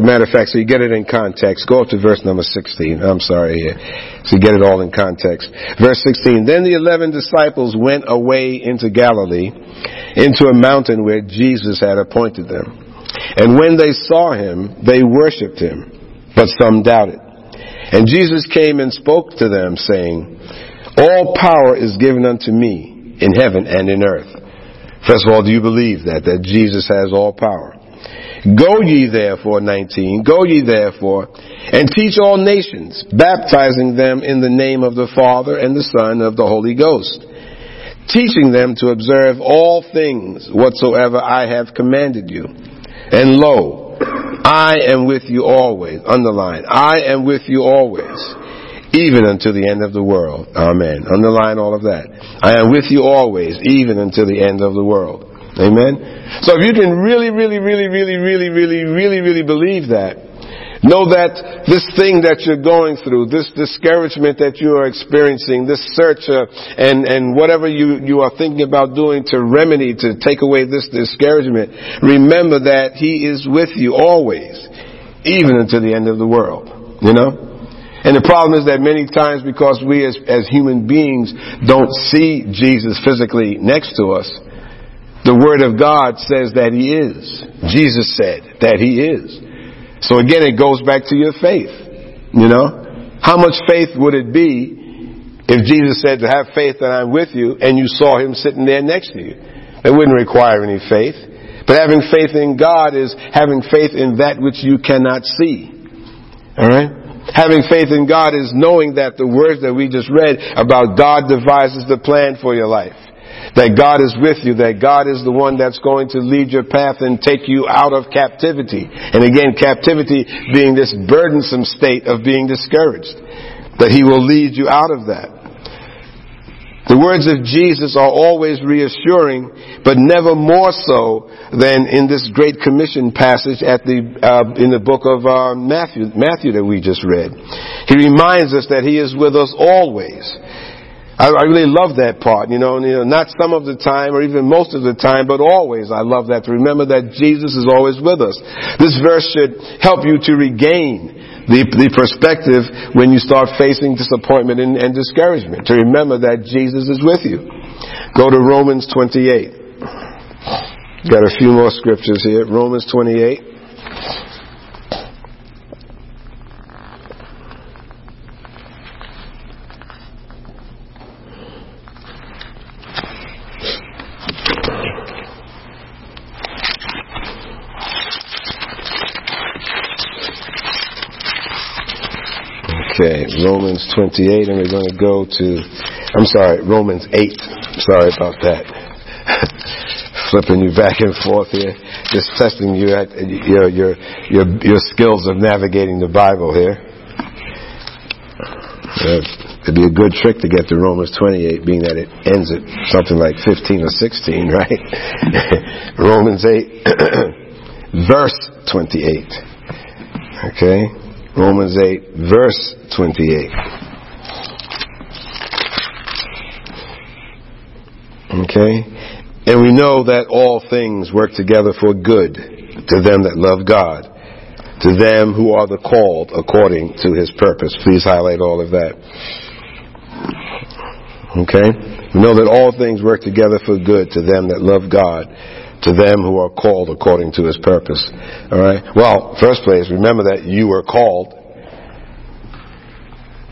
matter of fact, so you get it in context. Go up to verse number 16. I'm sorry here. So get it all in context. Verse 16. Then the eleven disciples went away into Galilee, into a mountain where Jesus had appointed them. And when they saw him, they worshipped him, but some doubted. And Jesus came and spoke to them, saying, All power is given unto me in heaven and in earth. First of all, do you believe that, that Jesus has all power? Go ye therefore, 19, go ye therefore, and teach all nations, baptizing them in the name of the Father and the Son of the Holy Ghost, teaching them to observe all things whatsoever I have commanded you. And lo, I am with you always. Underline, I am with you always, even unto the end of the world. Amen. Underline all of that. I am with you always, even until the end of the world. Amen. So if you can really, really, really, really, really, really, really, really believe that, Know that this thing that you're going through, this discouragement that you are experiencing, this search uh, and, and whatever you, you are thinking about doing to remedy, to take away this discouragement, remember that He is with you always, even until the end of the world. You know? And the problem is that many times because we as, as human beings don't see Jesus physically next to us, the Word of God says that He is. Jesus said that He is. So again, it goes back to your faith. You know? How much faith would it be if Jesus said to have faith that I'm with you and you saw him sitting there next to you? It wouldn't require any faith. But having faith in God is having faith in that which you cannot see. Alright? Having faith in God is knowing that the words that we just read about God devises the plan for your life. That God is with you, that God is the one that's going to lead your path and take you out of captivity. And again, captivity being this burdensome state of being discouraged. That He will lead you out of that. The words of Jesus are always reassuring, but never more so than in this Great Commission passage at the, uh, in the book of uh, Matthew, Matthew that we just read. He reminds us that He is with us always. I, I really love that part, you know, and, you know, not some of the time or even most of the time, but always I love that to remember that Jesus is always with us. This verse should help you to regain the, the perspective when you start facing disappointment and, and discouragement, to remember that Jesus is with you. Go to Romans 28. Got a few more scriptures here. Romans 28. Okay, Romans 28, and we're going to go to, I'm sorry, Romans 8. Sorry about that. Flipping you back and forth here. Just testing you at your, your, your, your skills of navigating the Bible here. Uh, it'd be a good trick to get to Romans 28, being that it ends at something like 15 or 16, right? Romans 8, verse 28. Okay? Romans 8, verse 28. Okay? And we know that all things work together for good to them that love God, to them who are the called according to his purpose. Please highlight all of that. Okay? We know that all things work together for good to them that love God, to them who are called according to his purpose. All right? Well, first place, remember that you were called.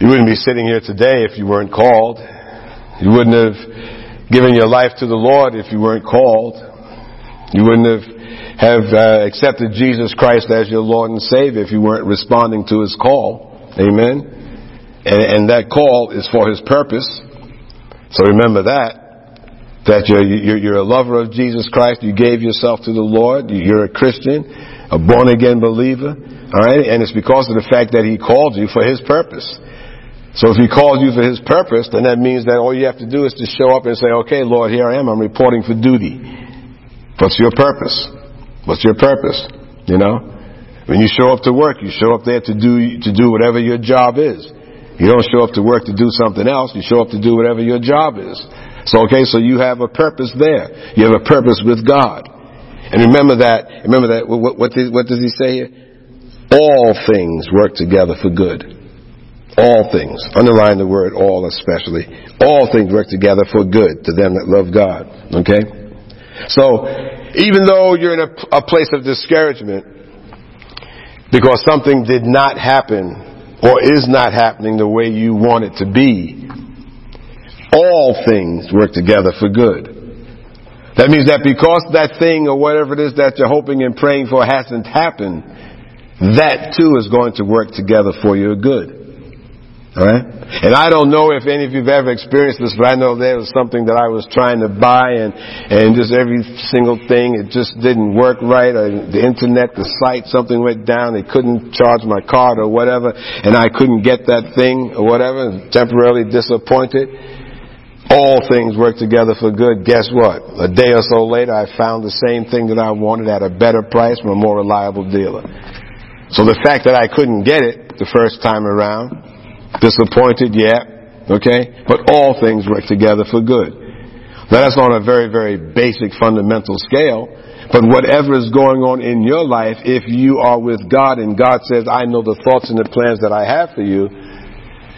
You wouldn't be sitting here today if you weren't called. You wouldn't have given your life to the Lord if you weren't called. You wouldn't have have uh, accepted Jesus Christ as your Lord and Savior if you weren't responding to His call. Amen. And, and that call is for His purpose. So remember that that you're, you're, you're, a lover of Jesus Christ, you gave yourself to the Lord, you're a Christian, a born again believer, alright? And it's because of the fact that He called you for His purpose. So if He called you for His purpose, then that means that all you have to do is to show up and say, okay, Lord, here I am, I'm reporting for duty. What's your purpose? What's your purpose? You know? When you show up to work, you show up there to do, to do whatever your job is. You don't show up to work to do something else. You show up to do whatever your job is. So, okay, so you have a purpose there. You have a purpose with God. And remember that, remember that, what, what, does, what does he say here? All things work together for good. All things. Underline the word all especially. All things work together for good to them that love God. Okay? So, even though you're in a, a place of discouragement because something did not happen or is not happening the way you want it to be, all things work together for good. That means that because that thing or whatever it is that you're hoping and praying for hasn't happened, that too is going to work together for your good. Alright? And I don't know if any of you've ever experienced this, but I know there was something that I was trying to buy and, and just every single thing, it just didn't work right. Or the internet, the site, something went down. They couldn't charge my card or whatever, and I couldn't get that thing or whatever, temporarily disappointed all things work together for good. Guess what? A day or so later, I found the same thing that I wanted at a better price from a more reliable dealer. So the fact that I couldn't get it the first time around, disappointed, yeah, okay, but all things work together for good. Now that's on a very, very basic fundamental scale, but whatever is going on in your life, if you are with God and God says, I know the thoughts and the plans that I have for you,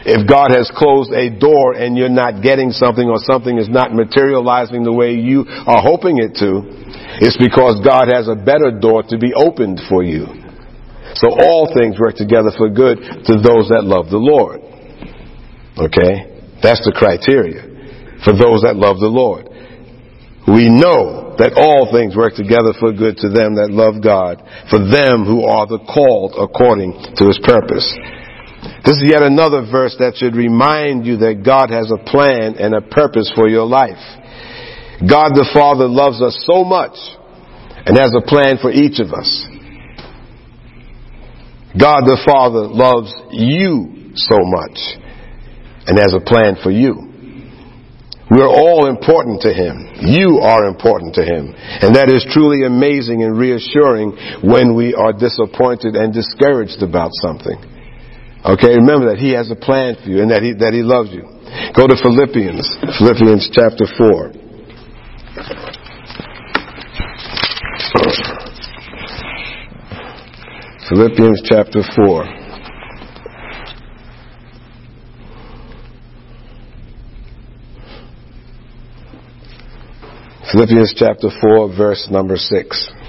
if God has closed a door and you're not getting something or something is not materializing the way you are hoping it to, it's because God has a better door to be opened for you. So all things work together for good to those that love the Lord. Okay? That's the criteria for those that love the Lord. We know that all things work together for good to them that love God, for them who are the called according to his purpose. This is yet another verse that should remind you that God has a plan and a purpose for your life. God the Father loves us so much and has a plan for each of us. God the Father loves you so much and has a plan for you. We're all important to Him. You are important to Him. And that is truly amazing and reassuring when we are disappointed and discouraged about something. Okay, remember that He has a plan for you and that He, that he loves you. Go to Philippians, Philippians chapter 4. Philippians chapter 4. Philippians chapter 4, verse number 6.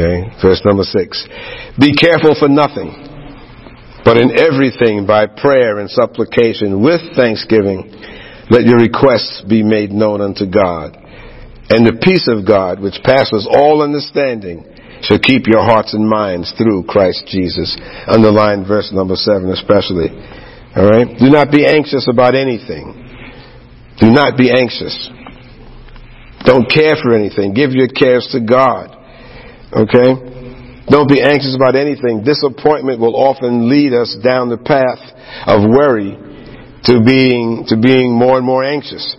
Okay, verse number six. Be careful for nothing, but in everything by prayer and supplication with thanksgiving, let your requests be made known unto God. And the peace of God, which passes all understanding, shall keep your hearts and minds through Christ Jesus. Underline verse number seven especially. Alright? Do not be anxious about anything. Do not be anxious. Don't care for anything. Give your cares to God. Okay? Don't be anxious about anything. Disappointment will often lead us down the path of worry to being, to being more and more anxious.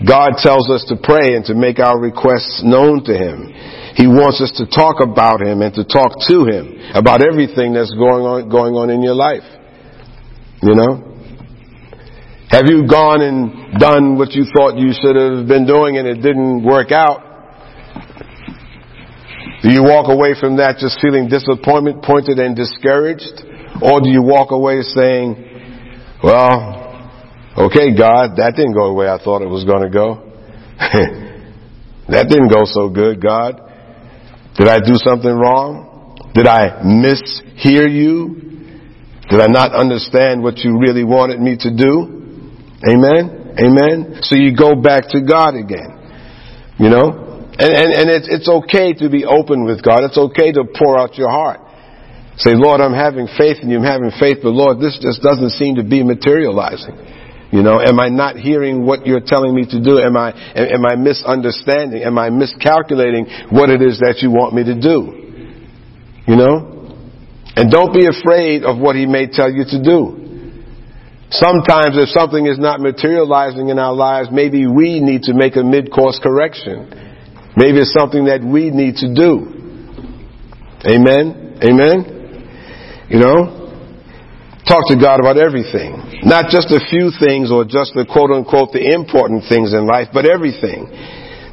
God tells us to pray and to make our requests known to Him. He wants us to talk about Him and to talk to Him about everything that's going on, going on in your life. You know? Have you gone and done what you thought you should have been doing and it didn't work out? Do you walk away from that just feeling disappointed, pointed and discouraged? Or do you walk away saying, well, okay, God, that didn't go the way I thought it was going to go. that didn't go so good, God. Did I do something wrong? Did I mishear you? Did I not understand what you really wanted me to do? Amen? Amen? So you go back to God again. You know? And, and, and it's, it's okay to be open with God. It's okay to pour out your heart. Say, Lord, I'm having faith in you. I'm having faith, but Lord, this just doesn't seem to be materializing. You know, am I not hearing what you're telling me to do? Am I, am I misunderstanding? Am I miscalculating what it is that you want me to do? You know? And don't be afraid of what he may tell you to do. Sometimes if something is not materializing in our lives, maybe we need to make a mid-course correction. Maybe it's something that we need to do. Amen? Amen? You know? Talk to God about everything. Not just a few things or just the quote unquote the important things in life, but everything.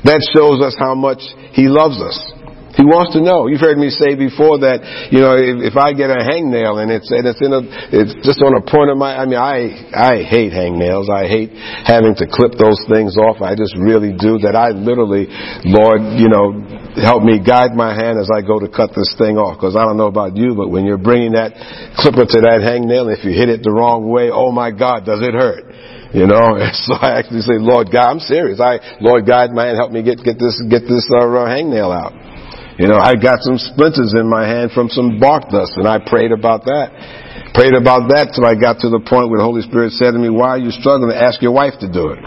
That shows us how much He loves us. He wants to know. You've heard me say before that, you know, if, if I get a hangnail and it's, and it's in a, it's just on a point of my, I mean, I, I hate hangnails. I hate having to clip those things off. I just really do that. I literally, Lord, you know, help me guide my hand as I go to cut this thing off. Cause I don't know about you, but when you're bringing that clipper to that hangnail, if you hit it the wrong way, oh my God, does it hurt? You know, so I actually say, Lord God, I'm serious. I, Lord guide my hand, help me get, get this, get this, uh, hangnail out. You know, I got some splinters in my hand from some bark dust, and I prayed about that. Prayed about that till I got to the point where the Holy Spirit said to me, "Why are you struggling? Ask your wife to do it."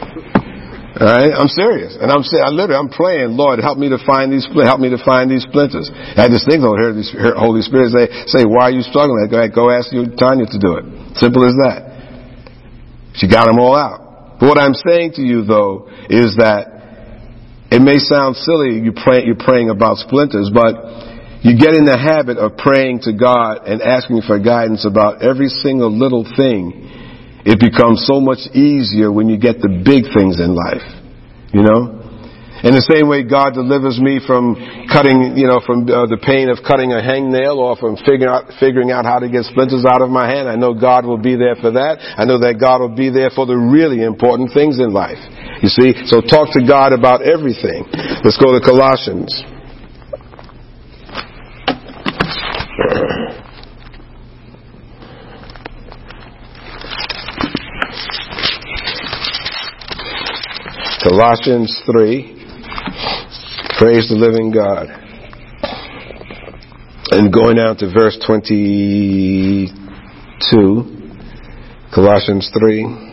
All right, I'm serious, and I'm saying, I literally, I'm praying, Lord, help me to find these, help me to find these splinters. I just think, Lord, hear the Holy Spirit say, say, why are you struggling? Go go ask your Tanya to do it. Simple as that. She got them all out. But what I'm saying to you, though, is that it may sound silly you pray, you're praying about splinters, but you get in the habit of praying to God and asking for guidance about every single little thing. It becomes so much easier when you get the big things in life. You know? In the same way God delivers me from cutting, you know, from uh, the pain of cutting a hangnail or from figuring out, figuring out how to get splinters out of my hand, I know God will be there for that. I know that God will be there for the really important things in life. You see? So talk to God about everything. Let's go to Colossians. Colossians 3. Praise the living God. And going down to verse 22, Colossians 3.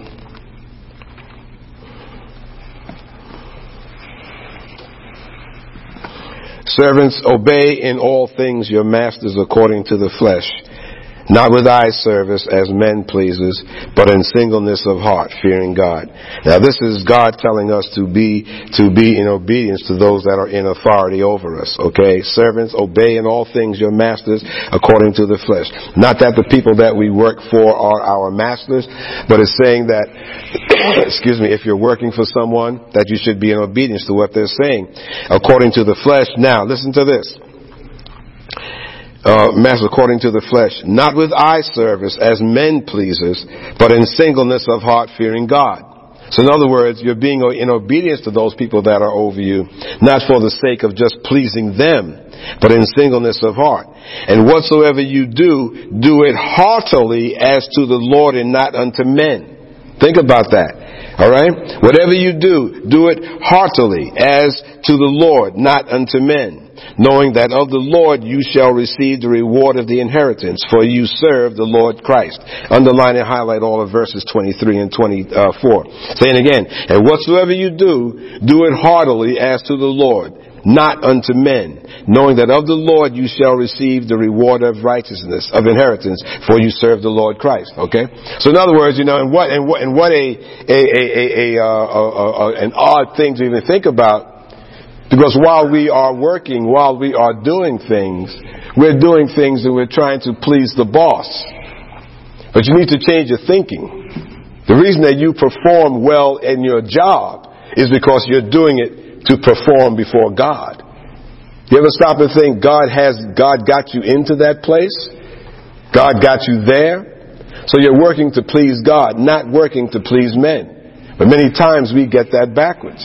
Servants, obey in all things your masters according to the flesh not with eye service as men pleasers, but in singleness of heart, fearing God. Now this is God telling us to be, to be in obedience to those that are in authority over us, okay? Servants, obey in all things your masters according to the flesh. Not that the people that we work for are our masters, but it's saying that, excuse me, if you're working for someone, that you should be in obedience to what they're saying according to the flesh. Now, listen to this uh, master according to the flesh, not with eye service as men pleasers, but in singleness of heart fearing God. So in other words, you're being in obedience to those people that are over you, not for the sake of just pleasing them, but in singleness of heart. And whatsoever you do, do it heartily as to the Lord and not unto men. Think about that. Alright? Whatever you do, do it heartily as to the Lord, not unto men knowing that of the Lord you shall receive the reward of the inheritance, for you serve the Lord Christ. Underline and highlight all of verses 23 and 24. Saying again, and whatsoever you do, do it heartily as to the Lord, not unto men, knowing that of the Lord you shall receive the reward of righteousness, of inheritance, for you serve the Lord Christ. Okay? So in other words, you know, and what, and what, and what a, a, a, a, a, uh, a, a an odd thing to even think about because while we are working, while we are doing things, we're doing things and we're trying to please the boss. But you need to change your thinking. The reason that you perform well in your job is because you're doing it to perform before God. You ever stop and think God has, God got you into that place? God got you there? So you're working to please God, not working to please men. But many times we get that backwards.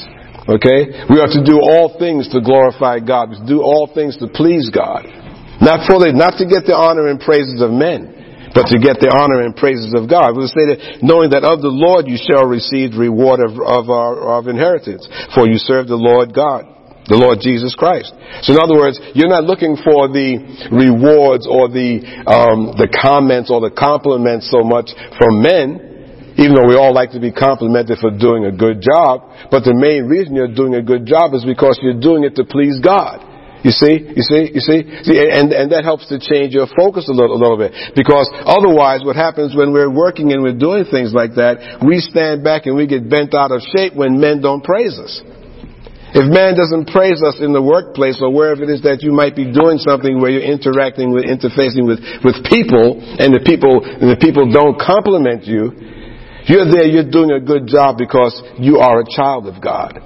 Okay? We are to do all things to glorify God. We do all things to please God. Not for the, not to get the honor and praises of men, but to get the honor and praises of God. We say that knowing that of the Lord you shall receive reward of, of our of inheritance, for you serve the Lord God the Lord Jesus Christ. So in other words, you're not looking for the rewards or the um, the comments or the compliments so much from men, even though we all like to be complimented for doing a good job, but the main reason you're doing a good job is because you're doing it to please God. You see, you see, you see, see and, and that helps to change your focus a little, a little bit. Because otherwise what happens when we're working and we're doing things like that, we stand back and we get bent out of shape when men don't praise us. If man doesn't praise us in the workplace or wherever it is that you might be doing something where you're interacting with, interfacing with, with people and the people, and the people don't compliment you, you're there, you're doing a good job because you are a child of God.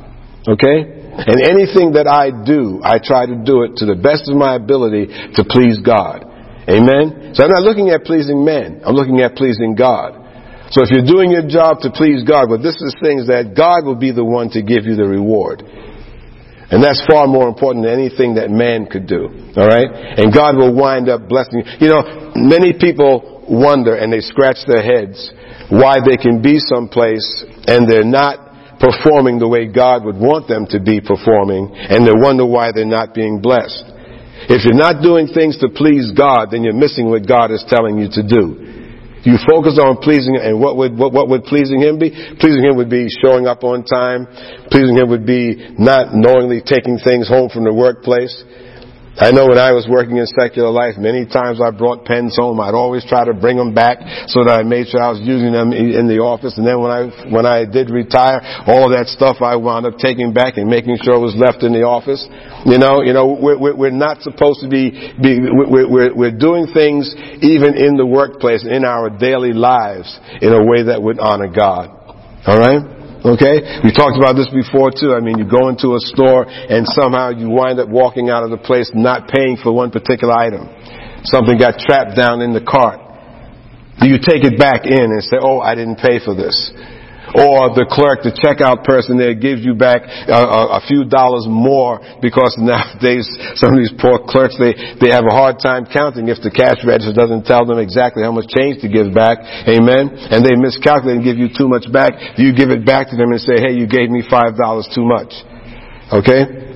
Okay? And anything that I do, I try to do it to the best of my ability to please God. Amen? So I'm not looking at pleasing men. I'm looking at pleasing God. So if you're doing your job to please God, but this is things that God will be the one to give you the reward. And that's far more important than anything that man could do. Alright? And God will wind up blessing you. You know, many people wonder and they scratch their heads why they can be someplace and they're not performing the way God would want them to be performing, and they wonder why they're not being blessed. If you're not doing things to please God, then you're missing what God is telling you to do. You focus on pleasing, and what would, what, what would pleasing Him be? Pleasing Him would be showing up on time. Pleasing Him would be not knowingly taking things home from the workplace. I know when I was working in secular life, many times I brought pens home. I'd always try to bring them back so that I made sure I was using them in the office. And then when I, when I did retire, all that stuff I wound up taking back and making sure it was left in the office. You know, you know, we're, we're not supposed to be, be we're, we're, we're doing things even in the workplace, in our daily lives, in a way that would honor God. Alright? Okay? We talked about this before too. I mean, you go into a store and somehow you wind up walking out of the place not paying for one particular item. Something got trapped down in the cart. Do you take it back in and say, oh, I didn't pay for this? Or the clerk, the checkout person there gives you back a, a, a, few dollars more because nowadays some of these poor clerks, they, they have a hard time counting if the cash register doesn't tell them exactly how much change to give back. Amen. And they miscalculate and give you too much back. You give it back to them and say, hey, you gave me five dollars too much? Okay?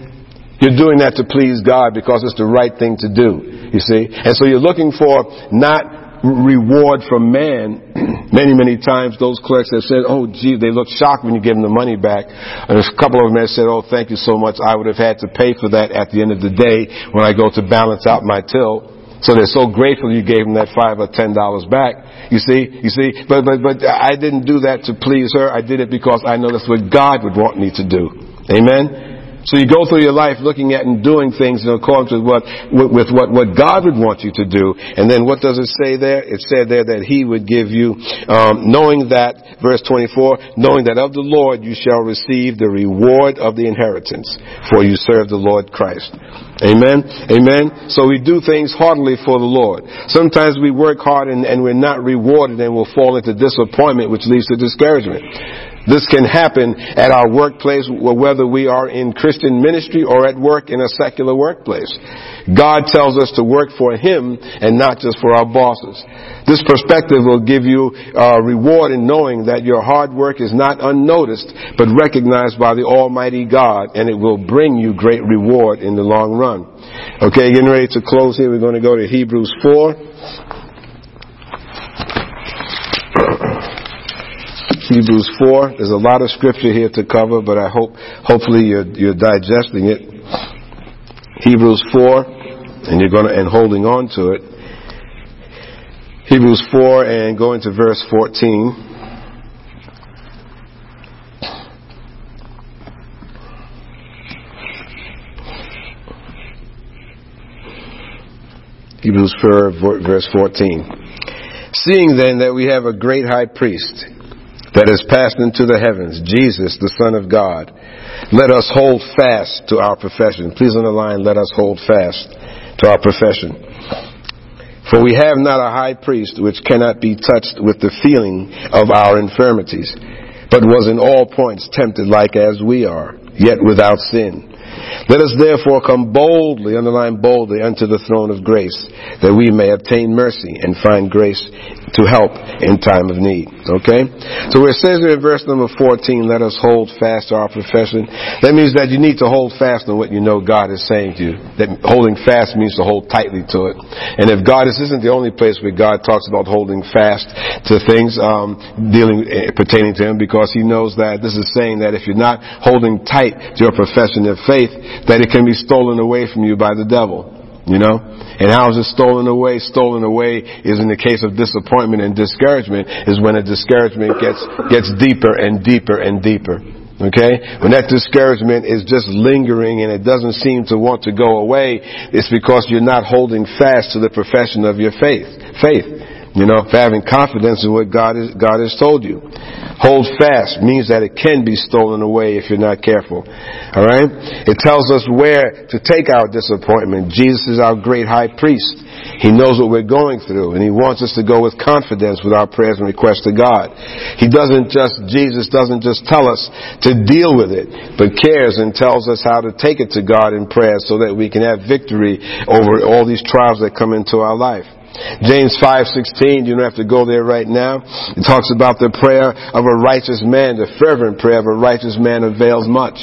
You're doing that to please God because it's the right thing to do. You see? And so you're looking for not reward from man, many, many times those clerks have said, oh gee, they look shocked when you give them the money back. And a couple of them have said, oh thank you so much, I would have had to pay for that at the end of the day when I go to balance out my till. So they're so grateful you gave them that five or ten dollars back. You see, you see, but, but, but I didn't do that to please her. I did it because I know that's what God would want me to do. Amen? So you go through your life looking at and doing things in accordance with what, with what, what God would want you to do. And then what does it say there? It said there that He would give you, um, knowing that, verse 24, knowing that of the Lord you shall receive the reward of the inheritance, for you serve the Lord Christ. Amen. Amen. So we do things heartily for the Lord. Sometimes we work hard and, and we're not rewarded and we'll fall into disappointment, which leads to discouragement. This can happen at our workplace, whether we are in Christian ministry or at work in a secular workplace. God tells us to work for Him and not just for our bosses. This perspective will give you a reward in knowing that your hard work is not unnoticed, but recognized by the Almighty God, and it will bring you great reward in the long run. Okay, getting ready to close here. We're going to go to Hebrews 4. Hebrews 4. There's a lot of scripture here to cover, but I hope, hopefully you're, you're digesting it. Hebrews 4, and you're gonna, and holding on to it. Hebrews 4 and going to verse 14. Hebrews 4, verse 14. Seeing then that we have a great high priest that has passed into the heavens, Jesus, the Son of God. Let us hold fast to our profession. Please underline, let us hold fast to our profession. For we have not a high priest which cannot be touched with the feeling of our infirmities, but was in all points tempted like as we are, yet without sin. Let us therefore come boldly, underline boldly, unto the throne of grace, that we may obtain mercy and find grace to help in time of need. Okay? So where it says in verse number 14, let us hold fast to our profession, that means that you need to hold fast on what you know God is saying to you. That holding fast means to hold tightly to it. And if God, this isn't the only place where God talks about holding fast to things, um, dealing, uh, pertaining to Him, because He knows that this is saying that if you're not holding tight to your profession of faith, that it can be stolen away from you by the devil. You know? And how is it stolen away? Stolen away is in the case of disappointment and discouragement is when a discouragement gets, gets deeper and deeper and deeper. Okay? When that discouragement is just lingering and it doesn't seem to want to go away, it's because you're not holding fast to the profession of your faith. Faith. You know, for having confidence in what God, is, God has told you. Hold fast means that it can be stolen away if you're not careful. Alright? It tells us where to take our disappointment. Jesus is our great high priest. He knows what we're going through and He wants us to go with confidence with our prayers and requests to God. He doesn't just, Jesus doesn't just tell us to deal with it, but cares and tells us how to take it to God in prayer so that we can have victory over all these trials that come into our life. James 5:16, you don't have to go there right now. It talks about the prayer of a righteous man, the fervent prayer of a righteous man avails much.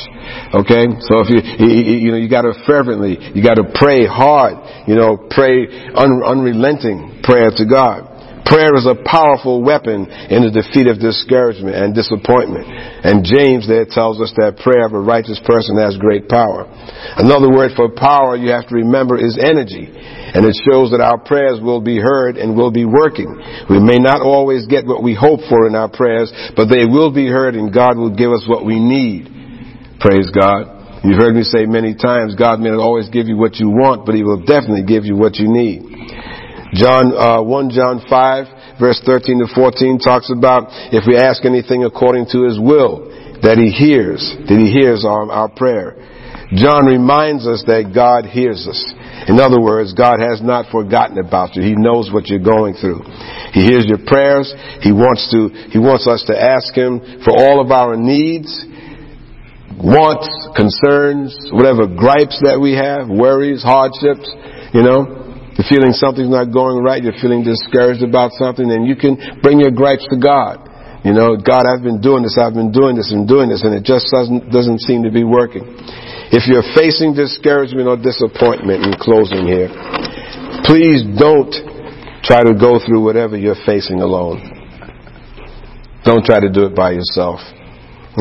Okay? So if you you, know you got to fervently, you got to pray hard, you know, pray un, unrelenting prayer to God. Prayer is a powerful weapon in the defeat of discouragement and disappointment. And James there tells us that prayer of a righteous person has great power. Another word for power you have to remember is energy. And it shows that our prayers will be heard and will be working. We may not always get what we hope for in our prayers, but they will be heard and God will give us what we need. Praise God. You've heard me say many times, God may not always give you what you want, but He will definitely give you what you need. John, uh, 1 John 5, verse 13 to 14 talks about if we ask anything according to His will, that He hears, that He hears our, our prayer. John reminds us that God hears us. In other words, God has not forgotten about you. He knows what you're going through. He hears your prayers. He wants to, He wants us to ask Him for all of our needs, wants, concerns, whatever gripes that we have, worries, hardships, you know. You're feeling something's not going right, you're feeling discouraged about something, and you can bring your gripes to God. You know, God, I've been doing this, I've been doing this and doing this, and it just doesn't, doesn't seem to be working. If you're facing discouragement or disappointment in closing here, please don't try to go through whatever you're facing alone. Don't try to do it by yourself.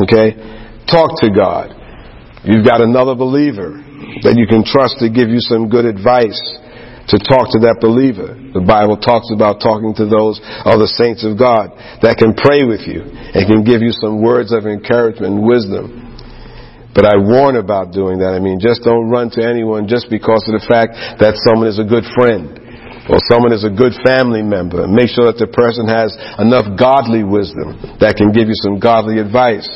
Okay? Talk to God. You've got another believer that you can trust to give you some good advice to talk to that believer. The Bible talks about talking to those other saints of God that can pray with you and can give you some words of encouragement and wisdom. But I warn about doing that. I mean, just don't run to anyone just because of the fact that someone is a good friend or someone is a good family member. Make sure that the person has enough godly wisdom that can give you some godly advice.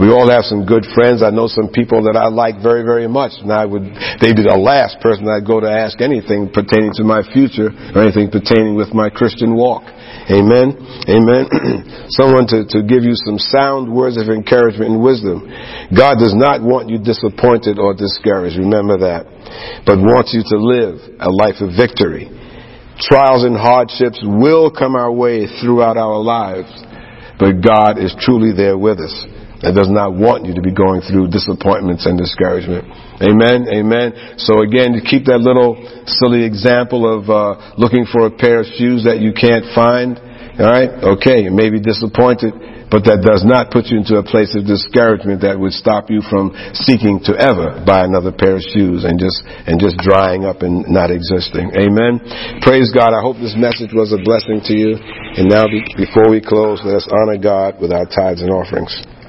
We all have some good friends. I know some people that I like very, very much, and I would, they'd be the last person I'd go to ask anything pertaining to my future or anything pertaining with my Christian walk. Amen. Amen. Someone to, to give you some sound words of encouragement and wisdom. God does not want you disappointed or discouraged. Remember that. But wants you to live a life of victory. Trials and hardships will come our way throughout our lives, but God is truly there with us and does not want you to be going through disappointments and discouragement. Amen. Amen. So again, to keep that little silly example of uh, looking for a pair of shoes that you can't find. All right. Okay. You may be disappointed, but that does not put you into a place of discouragement that would stop you from seeking to ever buy another pair of shoes and just and just drying up and not existing. Amen. Praise God. I hope this message was a blessing to you. And now, before we close, let us honor God with our tithes and offerings.